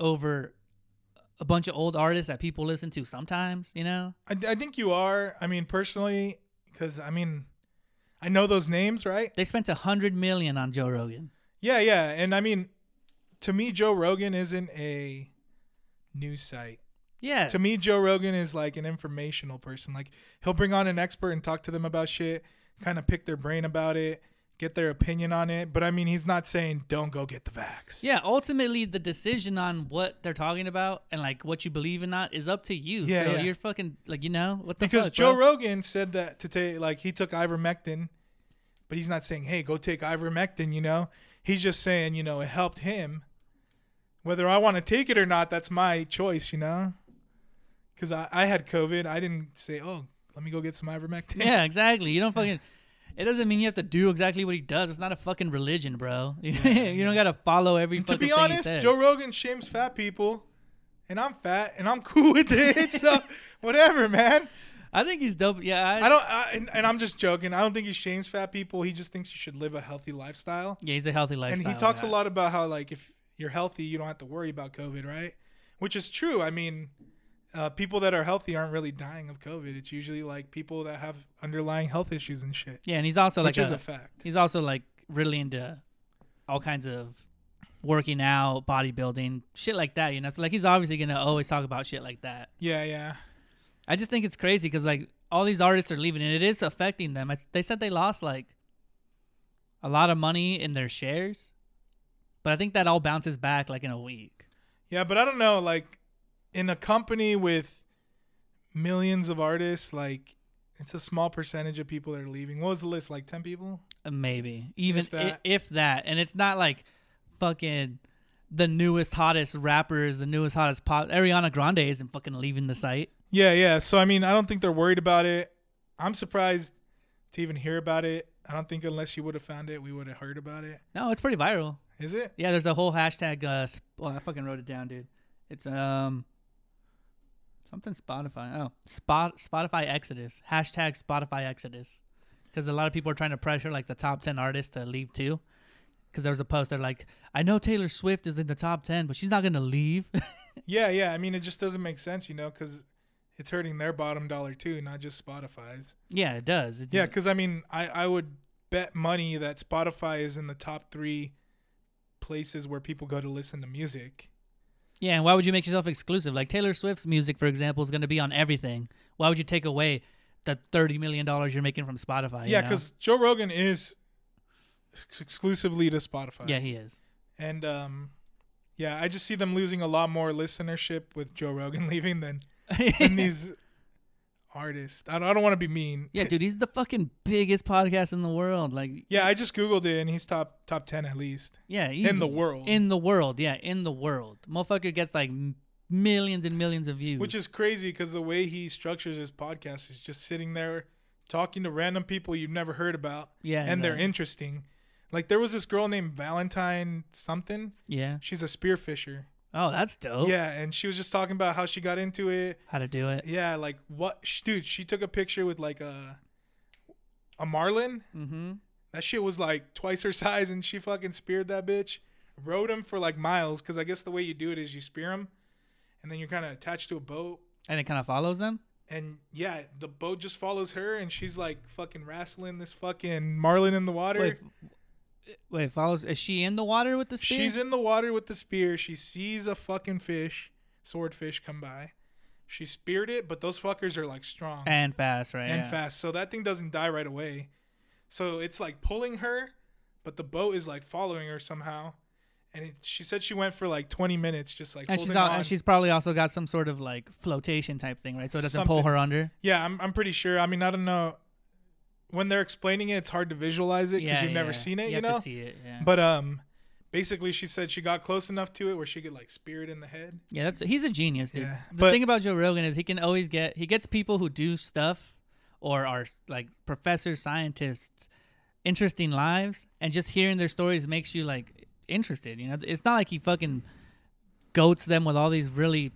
over a bunch of old artists that people listen to sometimes? You know? I, I think you are. I mean, personally, because I mean, I know those names, right? They spent a hundred million on Joe Rogan. Yeah, yeah. And I mean, to me, Joe Rogan isn't a news site. Yeah, To me, Joe Rogan is like an informational person. Like he'll bring on an expert and talk to them about shit, kind of pick their brain about it, get their opinion on it. But I mean, he's not saying don't go get the vax. yeah. Ultimately, the decision on what they're talking about and like what you believe in not is up to you. Yeah, so yeah. you're fucking like you know what the Because fuck, Joe bro? Rogan said that to take like he took ivermectin, but he's not saying, "Hey, go take ivermectin," you know? He's just saying, you know, it helped him. Whether I want to take it or not, that's my choice, you know? Cuz I, I had COVID, I didn't say, "Oh, let me go get some ivermectin." Yeah, exactly. You don't fucking. It doesn't mean you have to do exactly what he does. It's not a fucking religion, bro. you don't gotta follow every. To be honest. Joe Rogan shames fat people, and I'm fat, and I'm cool with it. so whatever, man. I think he's dope. Yeah, I, I don't, I, and, and I'm just joking. I don't think he shames fat people. He just thinks you should live a healthy lifestyle. yeah, he's a healthy lifestyle. and he talks yeah. a lot about how like if you're healthy, you don't have to worry about COVID, right? Which is true. I mean, uh, people that are healthy aren't really dying of COVID. It's usually like people that have underlying health issues and shit, Yeah, and he's also like which is a, a fact. he's also like really into all kinds of working out, bodybuilding, shit like that. You know, so like he's obviously gonna always talk about shit like that. Yeah, yeah. I just think it's crazy because like all these artists are leaving, and it is affecting them. I, they said they lost like a lot of money in their shares, but I think that all bounces back like in a week. Yeah, but I don't know. Like in a company with millions of artists, like it's a small percentage of people that are leaving. What was the list? Like ten people? Uh, Maybe even If that. if that, and it's not like fucking the newest hottest rappers, the newest hottest pop. Ariana Grande isn't fucking leaving the site. Yeah, yeah. So I mean, I don't think they're worried about it. I'm surprised to even hear about it. I don't think unless you would have found it, we would have heard about it. No, it's pretty viral. Is it? Yeah, there's a whole hashtag. Uh, sp- well, I fucking wrote it down, dude. It's um something Spotify. Oh, spot Spotify Exodus hashtag Spotify Exodus, because a lot of people are trying to pressure like the top ten artists to leave too. Because there was a post they're like, I know Taylor Swift is in the top ten, but she's not gonna leave. Yeah, yeah. I mean, it just doesn't make sense, you know, because it's hurting their bottom dollar too, not just Spotify's. yeah, it does. It Yeah, because I mean, I I would bet money that Spotify is in the top three places where people go to listen to music. Yeah, and why would you make yourself exclusive? Like Taylor Swift's music, for example, is going to be on everything. Why would you take away the thirty million dollars you're making from Spotify? you yeah, know? because Joe Rogan is ex- exclusively to Spotify. yeah, he is. and um, yeah, I just see them losing a lot more listenership with Joe Rogan leaving than than these artists. I don't, I don't want to be mean. yeah, dude, he's the fucking biggest podcast in the world. Like, Yeah, I just googled it and he's top top ten at least yeah, he's in the world. in the world. Yeah, in the world, motherfucker gets like millions and millions of views. which is crazy because the way he structures his podcast is just sitting there talking to random people you've never heard about yeah, and they're interesting. Like there was this girl named Valentine something. yeah. She's a spearfisher. Oh, that's dope. Yeah, and she was just talking about how she got into it. how to do it. Yeah, like what, sh- dude? She took a picture with like a a marlin. Mm-hmm. That shit was like twice her size, and she fucking speared that bitch. Rode him for like miles, because I guess the way you do it is you spear him, and then you're kind of attached to a boat. And it kind of follows them. And yeah, the boat just follows her, and she's like fucking wrestling this fucking marlin in the water. Wait, Wait, follows. Is she in the water with the spear? She's in the water with the spear. She sees a fucking fish, swordfish, come by. She speared it, but those fuckers are like strong and fast, right? and yeah. fast. So that thing doesn't die right away. So it's like pulling her, but the boat is like following her somehow. And it, she said she went for like 20 minutes, just like And she's holding al- on. and she's probably also got some sort of like flotation type thing, right? So it doesn't pull her under. yeah, I'm I'm pretty sure. I mean, I don't know. When they're explaining it, it's hard to visualize it because yeah, you've never yeah. seen it, You, you, know. see it. Yeah. But um, basically, she said she got close enough to it where she could like spear it in the head. yeah, that's he's a genius, dude. The but- thing about Joe Rogan is he can always get he gets people who do stuff or are like professors, scientists, interesting lives, and just hearing their stories makes you like interested. You know, it's not like he fucking goats them with all these really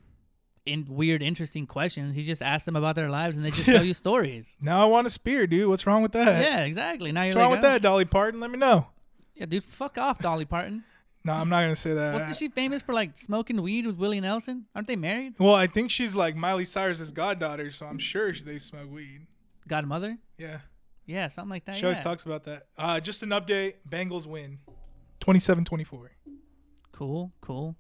in weird, interesting questions. He just asks them about their lives, and they just tell you stories. Now I want a spear, dude. What's wrong with that? Yeah, exactly. Now What's you're wrong like, with "Oh, that, Dolly Parton? Let me know. Yeah, dude, fuck off, Dolly Parton. No, I'm not gonna say that. Wasn't she famous for like smoking weed with Willie Nelson? Aren't they married? Well, I think she's like Miley Cyrus's goddaughter, so I'm sure they smoke weed. Godmother? Yeah, Yeah, something like that. she always talks about that. Uh, just an update: Bengals win, 27-24. Cool, cool.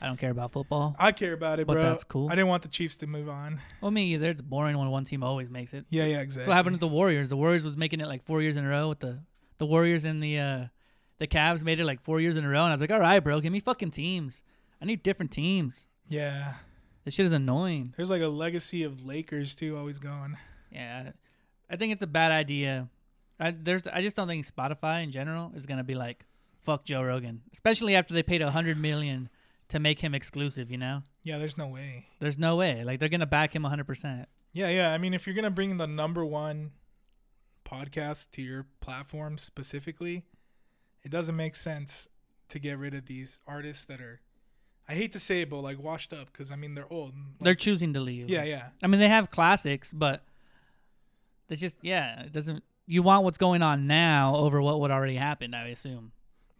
I don't care about football. I care about it, But bro. that's cool. I didn't want the Chiefs to move on. Well, me either. It's boring when one team always makes it. Yeah, yeah, exactly. That's what happened with the Warriors. The Warriors was making it like four years in a row with the the Warriors and the uh the Cavs made it like four years in a row, and I was like, all right, bro, give me fucking teams. I need different teams. Yeah, This shit is annoying. there's like a legacy of Lakers too, always going. Yeah, I think it's a bad idea. I there's I just don't think Spotify in general is gonna be like fuck Joe Rogan, especially after they paid a hundred million to make him exclusive. You know, Yeah, there's no way. there's no way. Like they're gonna back him hundred percent. Yeah, yeah. I mean, if you're gonna bring the number one podcast to your platform specifically, it doesn't make sense to get rid of these artists that are. I hate to say it, but like washed up because I mean they're old. They're choosing to leave. yeah, yeah, I mean, they have classics, but it's just yeah, it doesn't. You want what's going on now over what would already happened, I assume.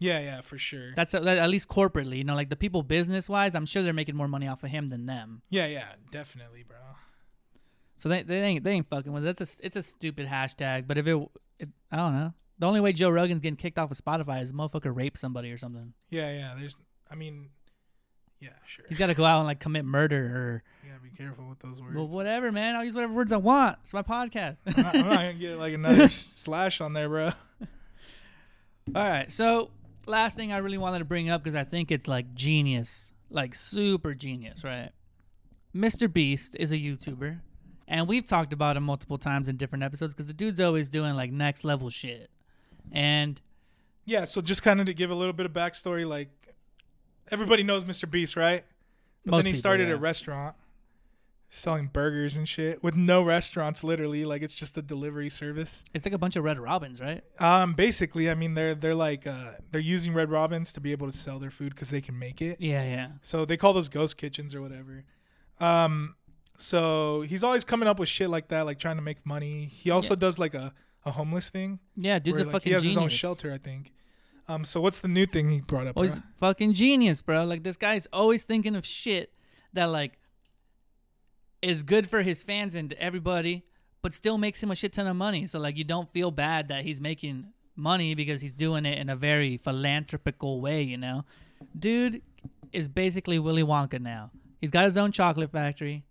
Yeah, yeah, for sure. That's uh, that, at least corporately, you know, like the people business wise, I'm sure they're making more money off of him than them. Yeah, yeah, definitely, bro. So they they ain't they ain't fucking with it. That's a it's a stupid hashtag. But if it, it I don't know. The only way Joe Rogan's getting kicked off of Spotify is a motherfucker rape somebody or something. Yeah, yeah. There's, I mean, yeah, sure. He's got to go out and like commit murder or You gotta be careful with those words. well, whatever, man. I'll use whatever words I want. It's my podcast. I'm, not, I'm not gonna get like another slash on there, bro. All right. So last thing I really wanted to bring up because I think it's like genius, like super genius, right? Mr. Beast is a YouTuber, and we've talked about him multiple times in different episodes because the dude's always doing like next level shit. And Yeah, so just kind of to give a little bit of backstory, like everybody knows Mr. Beast, right? But then he people, started yeah. a restaurant selling burgers and shit with no restaurants, literally. Like it's just a delivery service. it's like a bunch of Red Robins, right? Um, basically, I mean, they're they're like uh, they're using Red Robins to be able to sell their food because they can make it. Yeah, yeah. So they call those ghost kitchens or whatever. Um, so he's always coming up with shit like that, like trying to make money. He also Yeah. does like a, a homeless thing. Yeah, dude's where, a like, fucking he has genius. his own shelter, I think. Um, so what's the new thing he brought up? Oh, he's fucking genius, bro. Like this guy's always thinking of shit that like is good for his fans and everybody, but still makes him a shit ton of money. So like you don't feel bad that he's making money because he's doing it in a very philanthropical way, you know? Dude is basically Willy Wonka now. He's got his own chocolate factory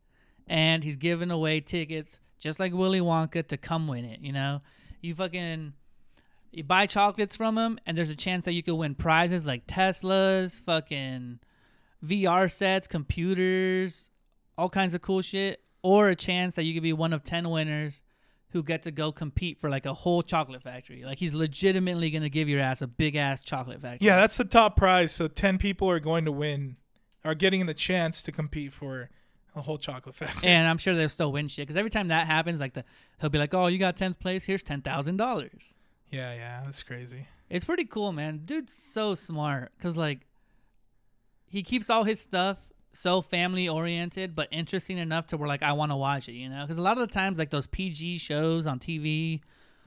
and he's giving away tickets just like Willy Wonka to come win it, you know? You fucking you buy chocolates from him and there's a chance that you could win prizes like Teslas, fucking VR sets, computers, all kinds of cool shit, or a chance that you could be one of 10 winners who get to go compete for like a whole chocolate factory. Like he's legitimately going to give your ass a big ass chocolate factory. Yeah, that's the top prize. So ten people are going to win, are getting the chance to compete for a whole chocolate factory. And I'm sure they'll still win shit because every time that happens, like the he'll be like, "Oh, you got 10th place. Here's ten thousand dollars." yeah, yeah, that's crazy. It's pretty cool, man. Dude's so smart because like he keeps all his stuff so family oriented, but interesting enough to where like I want to watch it. You know, because a lot of the times like those PG shows on TV,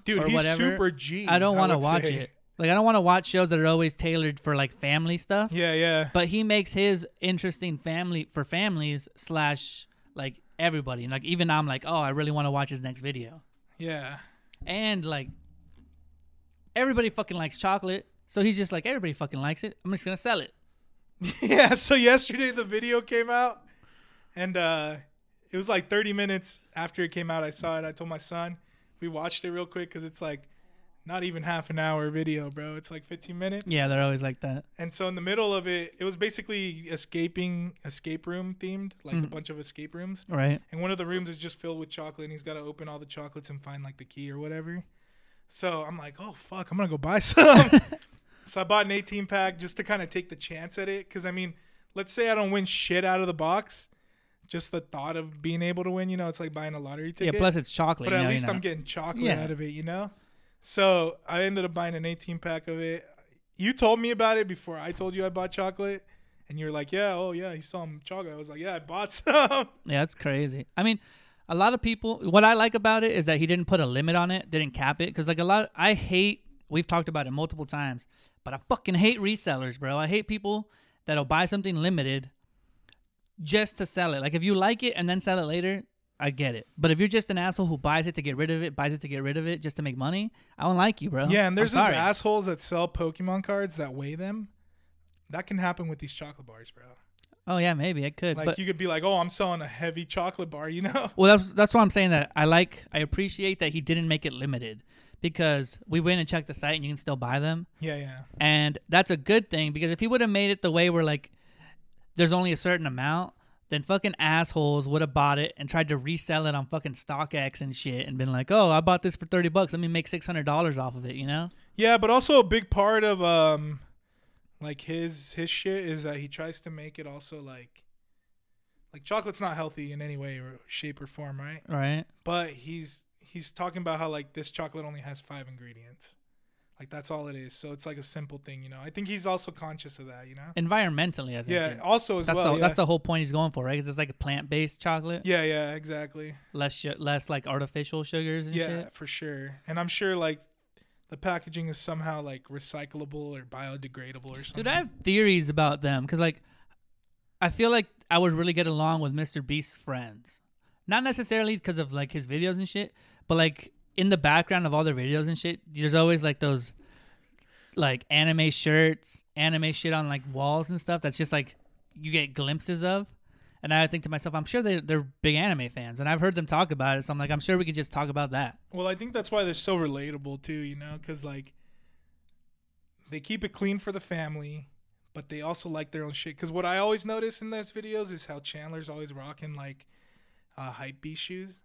Dude, he's whatever, super G. I don't want to watch say. it. Like I don't want to watch shows that are always tailored for like family stuff. Yeah, yeah. But he makes his interesting family for families slash like everybody. Like even I'm like, oh, I really want to watch his next video. Yeah. And like everybody fucking likes chocolate. So he's just like, everybody fucking likes it. I'm just gonna sell it. yeah. So yesterday the video came out, and uh, it was like 30 minutes after it came out. I saw it. I told my son we watched it real quick because it's like not even half an hour video, bro. It's like 15 minutes. Yeah, they're always like that. And so in the middle of it, it was basically escaping escape room themed, like a Mhm. bunch of escape rooms. Right. And one of the rooms is just filled with chocolate, and he's got to open all the chocolates and find like the key or whatever. So I'm like, oh fuck, I'm gonna go buy some. So I bought an 18 pack just to kind of take the chance at it, because I mean, let's say I don't win shit out of the box, just the thought of being able to win, you know, it's like buying a lottery ticket. Yeah. Plus, it's chocolate. but at know, least I'm getting chocolate Yeah. out of it, you know. So I ended up buying an 18 pack of it. You told me about it before I told you I bought chocolate, and you were like, "Yeah, oh yeah, you saw selling chocolate." I was like, "Yeah, I bought some." Yeah, that's crazy. I mean, a lot of people. What I like about it is that he didn't put a limit on it, didn't cap it. Because like a lot, I hate. We've talked about it multiple times, but I fucking hate resellers, bro. I hate people that'll buy something limited just to sell it. Like if you like it and then sell it later, I get it. But if you're just an asshole who buys it to get rid of it, buys it to get rid of it just to make money, I don't like you, bro. yeah, and there's those assholes that sell Pokemon cards that weigh them. That can happen with these chocolate bars, bro. Oh yeah, maybe it could. Like but you could be like, "Oh, I'm selling a heavy chocolate bar," you know? Well, that's that's why I'm saying that I like I appreciate that he didn't make it limited because we went and checked the site and you can still buy them, Yeah, yeah. and that's a good thing because if he would have made it the way where like there's only a certain amount, then fucking assholes would have bought it and tried to resell it on fucking StockX and shit and been like, oh, I bought this for thirty bucks, let me make six hundred dollars off of it, you know? Yeah, but also a big part of um like his his shit is that he tries to make it also like like chocolate's not healthy in any way or shape or form, right? Right? But he's he's talking about how like this chocolate only has 5 ingredients. Like that's all it is. So it's like a simple thing, you know. I think he's also conscious of that, you know. Environmentally, I think. Yeah, it- also as That's well. the yeah. that's the whole point he's going for, right? Because it's like a plant based chocolate, yeah, yeah, exactly. less sh- less like artificial sugars and Yeah, shit. Yeah, for sure. And I'm sure like the packaging is somehow like recyclable or biodegradable or something. Dude, I have theories about them because, like, I feel like I would really get along with Mr. Beast's friends. Not necessarily because of like his videos and shit, but like in the background of all their videos and shit, there's always like those like anime shirts, anime shit on like walls and stuff. That's just like you get glimpses of. And I think to myself, I'm sure they they're big anime fans, and I've heard them talk about it. So I'm like, I'm sure we could just talk about that. Well, I think that's why they're so relatable too, you know, because like they keep it clean for the family, but they also like their own shit. Because what I always notice in those videos is how Chandler's always rocking like uh, hype beast shoes.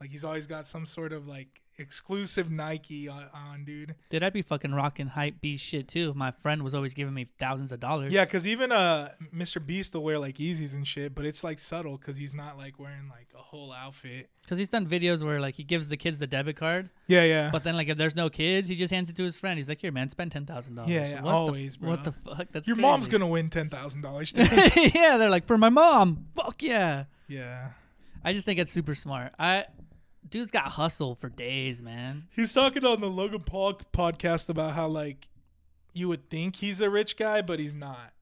Like he's always got some sort of like exclusive Nike on, on dude. Dude, I'd be fucking rocking hype beast shit too if my friend was always giving me thousands of dollars. Yeah, because even uh Mr. Beast will wear like Yeezys and shit, but it's like subtle because he's not like wearing like a whole outfit. Because he's done videos where like he gives the kids the debit card, Yeah, yeah. but then like if there's no kids, he just hands it to his friend. He's like, "Here, man, spend ten thousand dollars." Yeah, yeah, what always, the, bro. What the fuck? That's Your mom's gonna win ten thousand dollars. yeah, they're like for my mom. Fuck yeah! yeah. I just think it's super smart. I, dude's got hustle for days, man. He was talking on the Logan Paul podcast about how like you would think he's a rich guy, but he's not.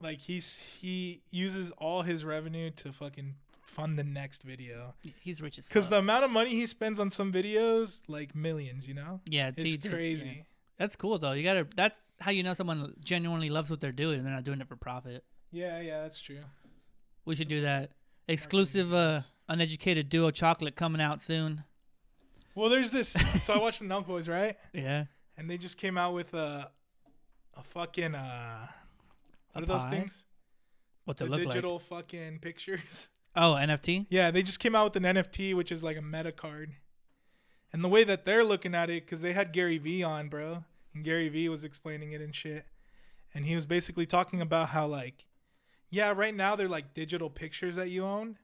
Like he's he uses all his revenue to fucking fund the next video. He's rich as. Because the amount of money he spends on some videos, like millions, you know, yeah, it's crazy. yeah. That's cool though. You gotta. That's how you know someone genuinely loves what they're doing and they're not doing it for profit. Yeah, yeah, that's true. We should do that. Exclusive, uh, uneducated duo chocolate coming out soon. Well, there's this. so I watched the Nelk Boys, right? Yeah. And they just came out with a a fucking uh, what A are those pie? things? What The they look like? digital like? fucking pictures. Oh, NFT. Yeah, they just came out with an NFT, which is like a meta card. And the way that they're looking at it, because they had Gary Vee on, bro, and Gary Vee was explaining it and shit. And he was basically talking about how, like, yeah, right now they're like digital pictures that you own,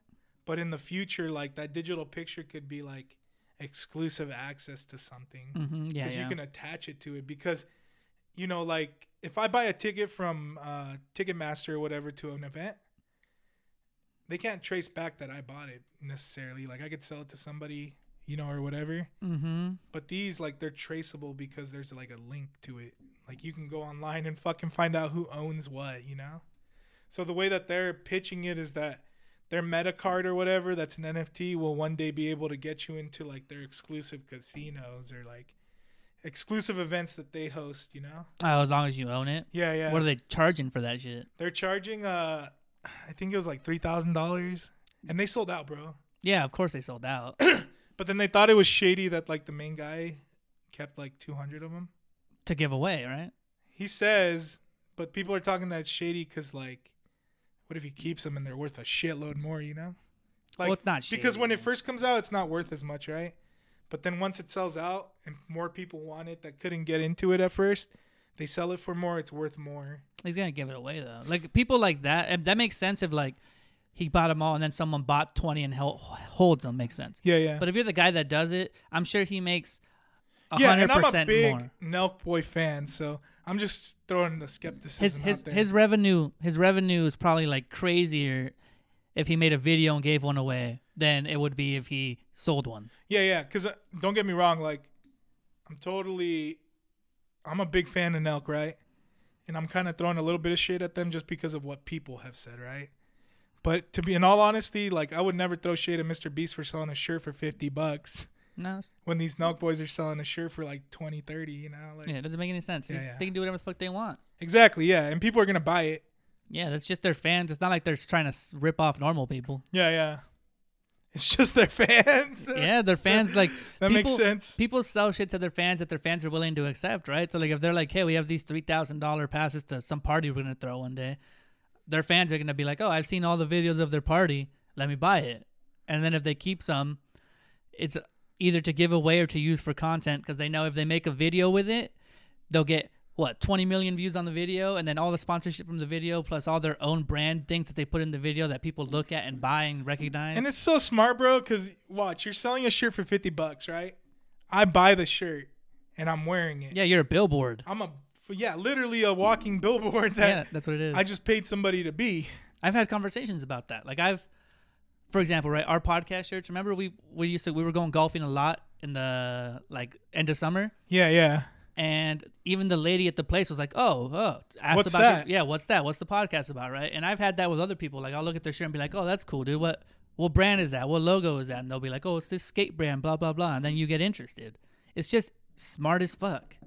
but in the future, like, that digital picture could be like exclusive access to something Mm-hmm. Yeah, because yeah. you can attach it to it. Because, you know, like, if I buy a ticket from uh, Ticketmaster or whatever to an event, they can't trace back that I bought it necessarily. Like I could sell it to somebody, you know, or whatever. mm-hmm. But these like they're traceable because there's like a link to it. Like you can go online and fucking find out who owns what, you know? So the way that they're pitching it is that their meta card or whatever that's an NFT will one day be able to get you into like their exclusive casinos or like exclusive events that they host. You know. Oh, as long as you own it. Yeah, yeah. What are they charging for that shit? They're charging. Uh, I think it was like three thousand dollars, and they sold out, bro. Yeah, of course they sold out. But then they thought it was shady that like the main guy kept like two hundred of them. to give away, right? He says, but people are talking that it's shady because like, what if he keeps them and they're worth a shitload more? You know. Like, well, it's not because when shady. it first comes out, it's not worth as much, right? But then once it sells out and more people want it that couldn't get into it at first, they sell it for more. It's worth more. He's gonna give it away though. Like people like that, and that makes sense if like he bought them all and then someone bought twenty and held, holds them. Makes sense. Yeah, yeah. But if you're the guy that does it, I'm sure he makes yeah, and I'm a big more. Nelk Boy fan, so I'm just throwing the skepticism His out his there. his revenue his revenue is probably like crazier if he made a video and gave one away than it would be if he sold one. Yeah, yeah. Because uh, don't get me wrong, like I'm totally, I'm a big fan of Nelk, right? And I'm kind of throwing a little bit of shade at them just because of what people have said, right? But to be in all honesty, like I would never throw shade at Mr. Beast for selling a shirt for 50 bucks No, when these Nelk boys are selling a shirt for like 20, 30, you know? Like yeah, it doesn't make any sense. Yeah, yeah. They can do whatever the fuck they want. Exactly, yeah. And people are going to buy it. Yeah, that's just their fans. It's not like they're trying to rip off normal people. Yeah, yeah. It's just their fans. Yeah, their fans like that people, makes sense. People sell shit to their fans that their fans are willing to accept, right? So like if they're like, "Hey, we have these three thousand dollar passes to some party we're gonna throw one day," their fans are gonna be like, "Oh, I've seen all the videos of their party. Let me buy it." And then if they keep some, it's either to give away or to use for content because they know if they make a video with it, they'll get what 20 million views on the video and then all the sponsorship from the video plus all their own brand things that they put in the video that people look at and buy and recognize And it's so smart, bro, because watch, you're selling a shirt for 50 bucks, right? I buy the shirt and I'm wearing it. yeah you're a billboard I'm a, yeah, literally a walking billboard that yeah that's what it is I just paid somebody to be. I've had conversations about that. Like I've, for example, right, our podcast shirts. Remember we we used to we were going golfing a lot in the like end of summer, Yeah, yeah. and even the lady at the place was like, "Oh, oh, asked What's about that? Your, yeah, what's that? What's the podcast about?" Right, and I've had that with other people. Like I'll look at their shirt and be like, "Oh, that's cool, dude. What what brand is that? What logo is that?" And they'll be like, "Oh, it's this skate brand." Blah blah blah, and then you get interested. It's just smart as fuck.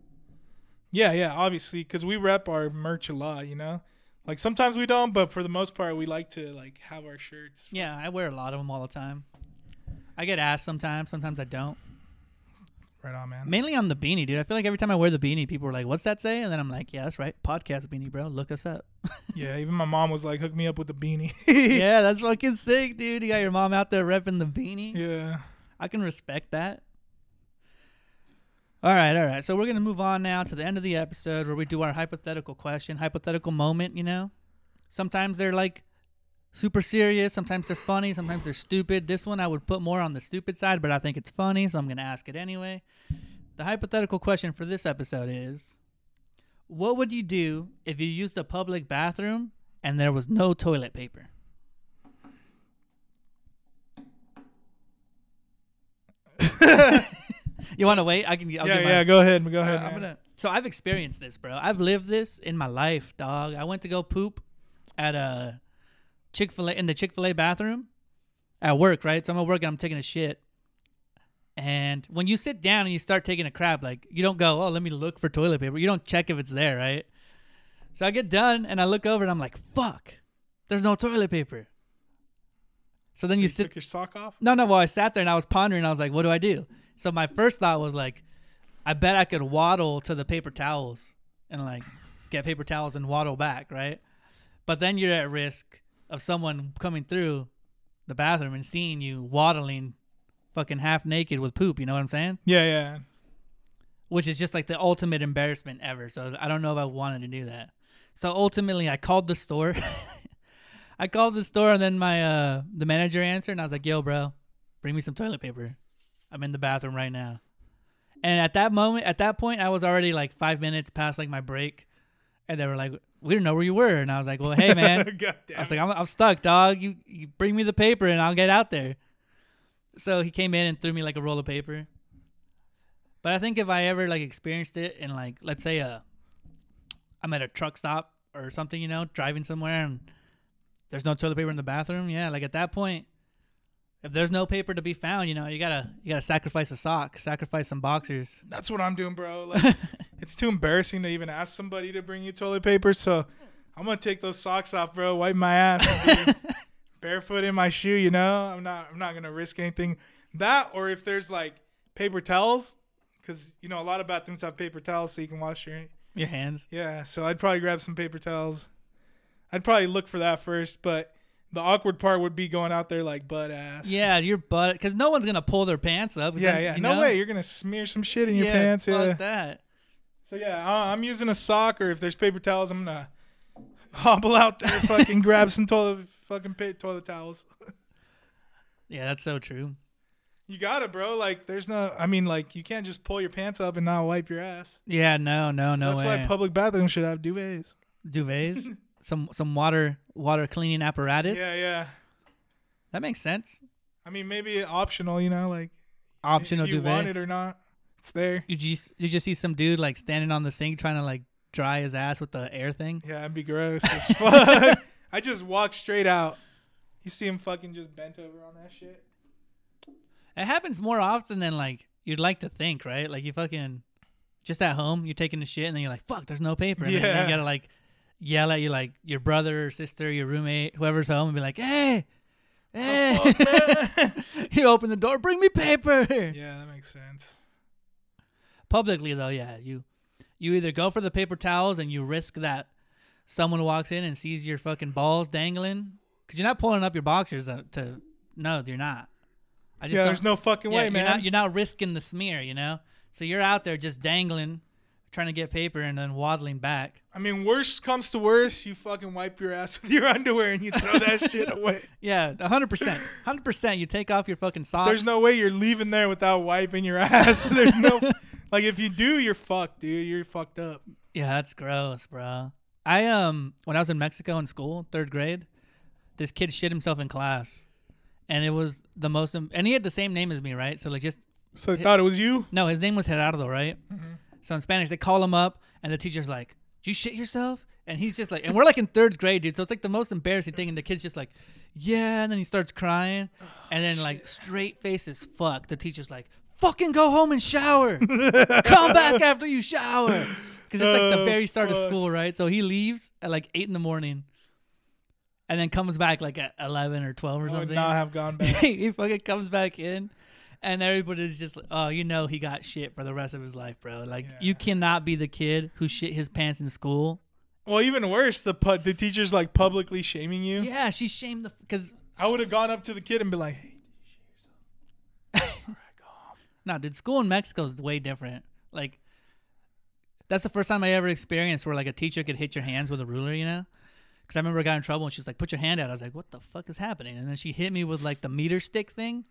Yeah, yeah, obviously, because we rep our merch a lot, you know? Like sometimes we don't, but for the most part, we like to like have our shirts. Yeah, I wear a lot of them all the time. I get asked sometimes. Sometimes I don't. Right on, man. Mainly on the beanie, dude. I feel like every time I wear the beanie, people are like, "What's that say?" And then I'm like, "Yeah, that's right, podcast beanie, bro. Look us up." Yeah, even my mom was like, hook me up with a beanie. yeah, that's fucking sick, dude. You got your mom out there repping the beanie. yeah. I can respect that. All right, all right. So we're gonna move on now to the end of the episode where we do our hypothetical question, hypothetical moment. You know, sometimes they're like super serious, sometimes they're funny, sometimes they're stupid. This one I would put more on the stupid side, but I think it's funny, so I'm gonna ask it anyway. The hypothetical question for this episode is: What would you do if you used a public bathroom and there was no toilet paper? you want to wait? I can. I'll yeah, yeah, go ahead. Go uh, ahead. I'm gonna. So I've experienced this, bro. I've lived this in my life, dog. I went to go poop at a Chick Fil A in the Chick Fil A bathroom at work, right? So I'm at work and I'm taking a shit. And when you sit down and you start taking a crap, like you don't go, oh, let me look for toilet paper. You don't check if it's there, right? So I get done and I look over and I'm like, fuck, there's no toilet paper. So then So you you sit took your sock off? no, no. Well, I sat there and I was pondering. I was like, what do I do? So my first thought was like, I bet I could waddle to the paper towels and like get paper towels and waddle back, right? But then you're at risk of someone coming through the bathroom and seeing you waddling fucking half naked with poop. You know what I'm saying? Yeah, yeah. Which is just like the ultimate embarrassment ever. So I don't know if I wanted to do that. So ultimately, I called the store. I called the store and then my uh the manager answered and I was like, "Yo, bro, bring me some toilet paper. I'm in the bathroom right now." And at that moment, at that point, I was already like five minutes past like my break, and they were like, "We didn't know where you were," and I was like, "Well, hey, man." I was like, I'm, I'm stuck, dog. You, you bring me the paper and I'll get out there. So he came in and threw me like a roll of paper. But I think if I ever like experienced it in like, let's say, uh, I'm at a truck stop or something, you know, driving somewhere and there's no toilet paper in the bathroom. Yeah, like at that point, if there's no paper to be found, you know, you gotta you gotta sacrifice a sock, sacrifice some boxers. That's what I'm doing, bro. Like, it's too embarrassing to even ask somebody to bring you toilet paper. So I'm gonna take those socks off, bro. Wipe my ass. barefoot in my shoe. You know, I'm not. I'm not gonna risk anything. That or if there's like paper towels, because you know a lot of bathrooms have paper towels so you can wash your. Your hands. Yeah, so I'd probably grab some paper towels. I'd probably look for that first, but the awkward part would be going out there like butt ass. Yeah, your butt, because no one's gonna pull their pants up. Yeah, then, yeah. No know? way. You're gonna smear some shit in your yeah, pants. fuck Yeah. that. So yeah, uh, I'm using a sock, or if there's paper towels, I'm gonna hobble out there, fucking grab some toilet, fucking pa- toilet towels. Yeah, that's so true. You got it, bro. Like, there's no. I mean, like, you can't just pull your pants up and not wipe your ass. Yeah, no, no, no That's way. why public bathrooms should have duvets. Duvets, some some water water cleaning apparatus. Yeah, yeah. That makes sense. I mean, maybe optional. You know, like Optional if you duvet. want it or not. It's there. You just you just see some dude like standing on the sink trying to like dry his ass with the air thing. Yeah, it'd be gross as fuck. I just walk straight out. You see him fucking just bent over on that shit. It happens more often than like you'd like to think, right? Like you fucking just at home, you're taking a shit, and then you're like, "Fuck, there's no paper." And then Yeah. you gotta like yell at you like your brother or sister, your roommate, whoever's home, and be like, "Hey, hey!" Oh, fuck, you open the door, bring me paper. yeah, that makes sense. Publicly though, yeah, you you either go for the paper towels and you risk that someone walks in and sees your fucking balls dangling because you're not pulling up your boxers to, to no, you're not. I just yeah, there's no fucking yeah, way, you're man. Not, you're not risking the smear, you know. So you're out there just dangling, trying to get paper and then waddling back. I mean, worst comes to worst, you fucking wipe your ass with your underwear and you throw that shit away. Yeah, hundred percent, hundred percent. You take off your fucking socks. There's no way you're leaving there without wiping your ass. There's no like if you do, you're fucked, dude. You're fucked up. Yeah, that's gross, bro. I um when I was in Mexico in school, third grade, this kid shit himself in class, and it was the most. And he had the same name as me, right? So like just So they thought it was you. no, his name was Gerardo, right? So in Spanish, they call him up, and the teacher's like, "Did you shit yourself?" And he's just like, and we're like in third grade, dude. So it's like the most embarrassing thing, and the kid's just like, "Yeah," and then he starts crying, and then like straight face as fuck. The teacher's like, "Fucking go home and shower. Come back after you shower." Because it's like the Oh, very start of school, right? So he leaves at like eight in the morning, and then comes back like at eleven or twelve or I would something. not have gone back. he fucking comes back in, and everybody's just like, oh, you know, he got shit for the rest of his life, bro. Like, you cannot be the kid who shit his pants in school. Well, even worse, the pu- the teacher's like publicly shaming you. Yeah, she shamed the because I would have gone up to the kid and be like, "Hey, nah, dude, school in Mexico is way different. Like, that's the first time I ever experienced where like a teacher could hit your hands with a ruler, you know. Because I remember I got in trouble and she's like, "Put your hand out." I was like, "What the fuck is happening?" And then she hit me with like the meter stick thing,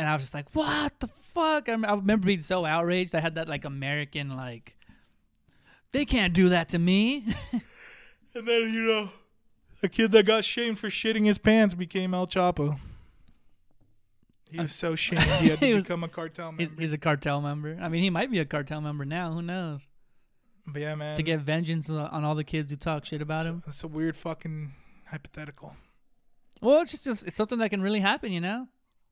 and I was just like, "What the fuck?" I, remember being so outraged. I had that like American like, they can't do that to me. And then you know, a kid that got shamed for shitting his pants became El Chapo. He was so shamed he had to He was- become a cartel member. he's a cartel member. I mean, he might be a cartel member now. Who knows? but yeah, man, to get vengeance on all the kids who talk shit about him. That's a weird fucking hypothetical. Well, it's just it's something that can really happen, you know.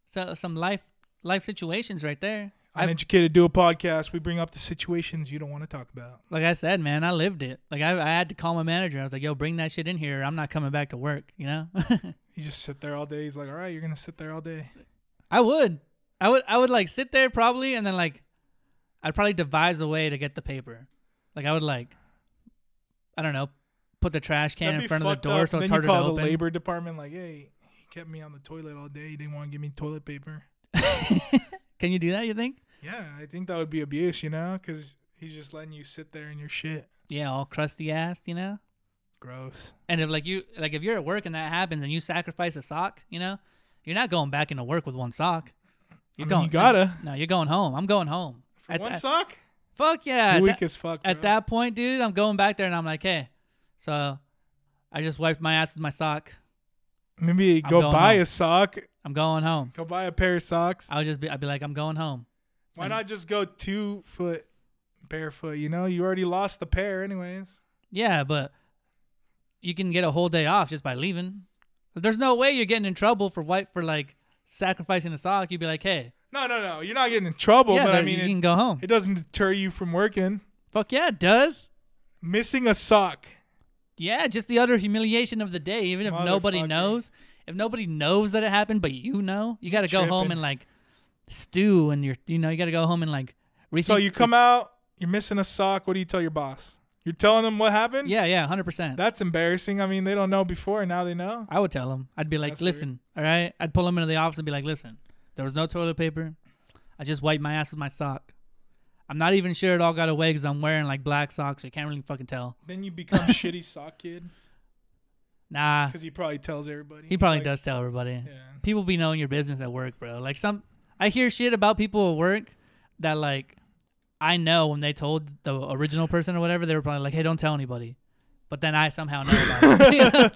So some life life situations right there. I've- Uneducated Duo podcast. We bring up the situations you don't want to talk about. Like I said, man, I lived it. Like I, I had to call my manager. I was like, "Yo, bring that shit in here. I'm not coming back to work." You know. You just sit there all day. He's like, all right, you're gonna sit there all day. I would, I would, I would like sit there probably, and then like, I'd probably devise a way to get the paper. Like I would like, I don't know, put the trash can That'd in front of the door up. so then it's you harder call to the open. labor department like, hey, he kept me on the toilet all day. He didn't want to give me toilet paper. Can you do that? You think? Yeah, I think that would be abuse, you know, because he's just letting you sit there in your shit. Yeah, all crusty ass, you know. Gross. And if like you like if you're at work and that happens and you sacrifice a sock, you know, you're not going back into work with one sock. You're I mean, going. you gotta. No, you're going home. I'm going home. For At one sock? Fuck yeah. You're weak that, as fuck. at that point, dude, I'm going back there and I'm like, hey, so I just wiped my ass with my sock. Maybe I'm go going buy home. a sock. I'm going home. Go buy a pair of socks. I would just be, I'd be like, I'm going home. Why and- not just go two foot barefoot? You know, you already lost the pair, anyways. Yeah, but you can get a whole day off just by leaving. There's no way you're getting in trouble for white for like sacrificing a sock, you'd be like, hey, No, no, no. You're not getting in trouble, yeah, but I there- mean, you it, can go home. it doesn't deter you from working. Fuck yeah, it does. Missing a sock. Yeah, just the utter humiliation of the day. Even if nobody knows, if nobody knows that it happened, but you know, you got to go home and like stew, and you're, you know, you got to go home and like. So you come out, you're missing a sock. What do you tell your boss? You're telling them what happened? Yeah, yeah, hundred percent. That's embarrassing. I mean, they don't know before, now they know. I would tell them. I'd be like, That's weird. listen, all right. I'd pull them into the office and be like, listen, there was no toilet paper. I just wiped my ass with my sock. I'm not even sure it all got away because I'm wearing like black socks. So you can't really fucking tell. Then you become shitty sock kid Nah, because he probably tells everybody. he probably Like, does tell everybody. Yeah. People be knowing your business at work, bro. Like some, I hear shit about people at work that like, I know when they told the original person or whatever, they were probably like, hey, don't tell anybody. But then I somehow know about it.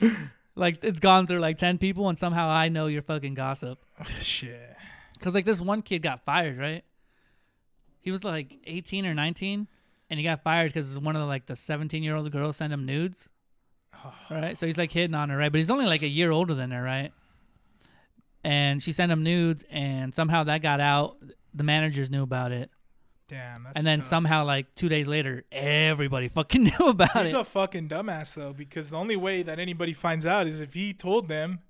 Like it's gone through like ten people, and somehow I know your fucking gossip. Shit. Cause like this one kid got fired, right? He was like 18 or 19, and he got fired because one of the, like the 17 year old girls sent him nudes. Right, so he's like hitting on her, right? But he's only like a year older than her, right? And she sent him nudes, and somehow that got out. The managers knew about it, Damn. That's and then tough. somehow like two days later, everybody fucking knew about He's it. He's a fucking dumbass though, because the only way that anybody finds out is if he told them.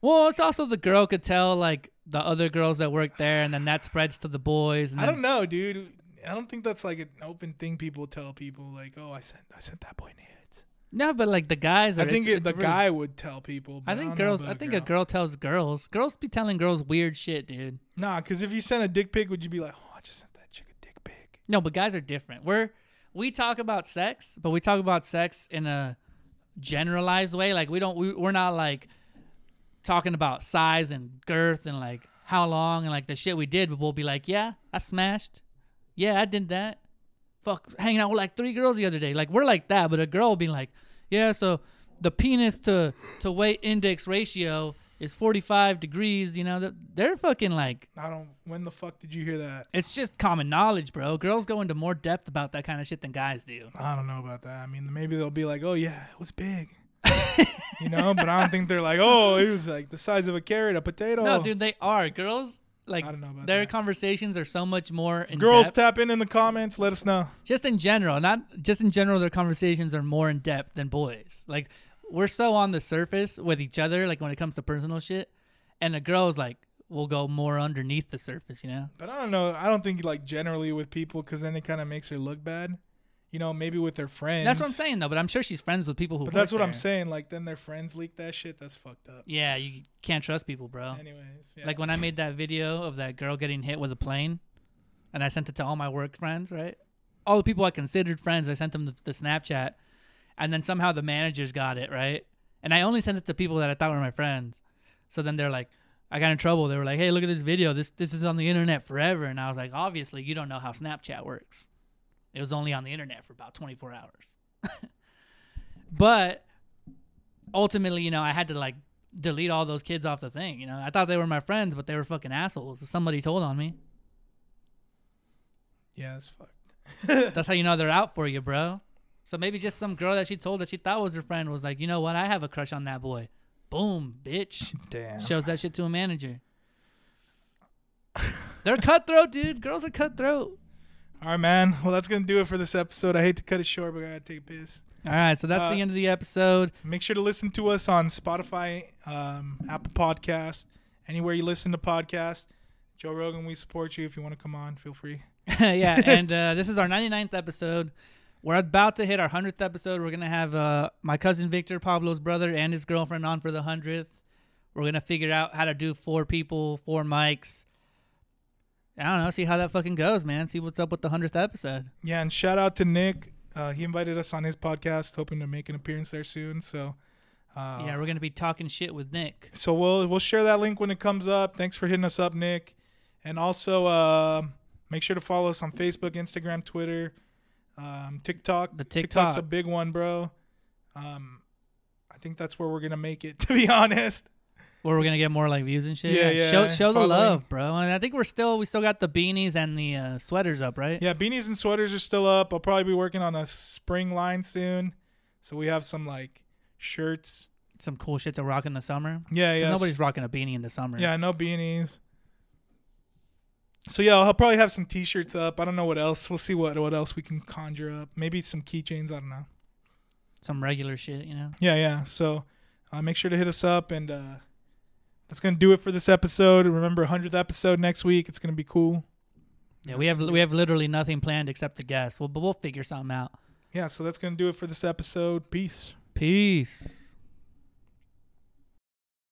Well, it's also the girl could tell like the other girls that work there, and then that spreads to the boys. And I then- don't know, dude. I don't think that's like an open thing people tell people. Like, oh, I sent, I sent that boy nudes. No, but like the guys. Are, I think it's- it, the really- guy would tell people. But I think don't girls. I think a girl tells girls. Girls be telling girls weird shit, dude. Nah, because if you sent a dick pic, would you be like, oh, I just sent that chick a dick pic? No, but guys are different. We're we talk about sex, but we talk about sex in a generalized way. Like we don't. We, we're not like talking about size and girth and like how long and like the shit we did. But we'll be like, yeah, I smashed. Yeah, I did that. Fuck, hanging out with like three girls the other day. Like we're like that, but a girl will be like, yeah, so the penis to to weight index ratio is 45 degrees. You know, they're fucking like I don't. When the fuck did you hear that? it's just common knowledge, bro. Girls go into more depth about that kind of shit than guys do. I don't know about that. I mean, maybe they'll be like, oh yeah, it was big. you know, but I don't think they're like, oh, it was like the size of a carrot, a potato. No, dude, they are. Girls like I don't know about their that. conversations are so much more in Girls, depth. tap in in the comments. Let us know. just in general, not just in general their conversations are more in depth than boys. Like we're so on the surface with each other like when it comes to personal shit, and the girls like will go more underneath the surface, you know? But I don't know. I don't think like generally with people because then it kind of makes her look bad. You know, maybe with their friends. That's what I'm saying though, but I'm sure she's friends with people who But that's what I'm saying. Like then their friends leak that shit. That's fucked up. Yeah, you can't trust people, bro. Anyways, yeah. Like when I made that video of that girl getting hit with a plane, and I sent it to all my work friends, right? All the people I considered friends, I sent them the, the Snapchat, and then somehow the managers got it, right? And I only sent it to people that I thought were my friends. So then they're like, I got in trouble. They were like, Hey, look at this video. This this is on the internet forever. And I was like, Obviously, you don't know how Snapchat works. It was only on the internet for about 24 hours. but ultimately, you know, I had to like delete all those kids off the thing. You know, I thought they were my friends, but they were fucking assholes. Somebody told on me. yeah, that's fucked. That's how you know they're out for you, bro. So maybe just some girl that she told that she thought was her friend was like, you know what? I have a crush on that boy. Boom, bitch. Damn. Shows that shit to a manager. They're cutthroat, dude. Girls are cutthroat. All right, man. Well, that's gonna do it for this episode. I hate to cut it short, but I gotta take a piss. All right, so that's Uh, the end of the episode. Make sure to listen to us on Spotify, um, Apple Podcast, anywhere you listen to podcasts. Joe Rogan, we support you. If you want to come on, feel free. yeah, and uh, this is our 99th episode. We're about to hit our 100th episode. We're going to have uh, my cousin Victor, Pablo's brother, and his girlfriend on for the 100th. We're going to figure out how to do four people, four mics. I don't know. See how that fucking goes, man. See what's up with the 100th episode. Yeah, and shout out to Nick. Uh, he invited us on his podcast, hoping to make an appearance there soon. So, uh, yeah, we're going to be talking shit with Nick. so we'll we'll share that link when it comes up. Thanks for hitting us up, Nick. And also, uh, make sure to follow us on Facebook, Instagram, Twitter, um, TikTok. The TikTok's a big one, bro. Um, I think that's where we're gonna make it. To be honest. Where we're gonna get more like views and shit. Yeah, yeah, Show show the following. love, bro. And I think we're still we still got the beanies and the uh, sweaters up, right? Yeah, beanies and sweaters are still up. I'll probably be working on a spring line soon. So we have some like shirts. some cool shit to rock in the summer. Yeah, 'Cause yeah. Nobody's rocking a beanie in the summer. Yeah, no beanies. So yeah, I'll probably have some T-shirts up. I don't know what else. We'll see what what else we can conjure up. Maybe some keychains. I don't know. Some regular shit, you know. Yeah, yeah. So uh, make sure to hit us up, and uh, that's gonna do it for this episode. Remember, hundredth episode next week. It's gonna be cool. Yeah, we have we have literally nothing planned except to guess. Well, but we'll figure something out. Yeah, so that's gonna do it for this episode. Peace. Peace.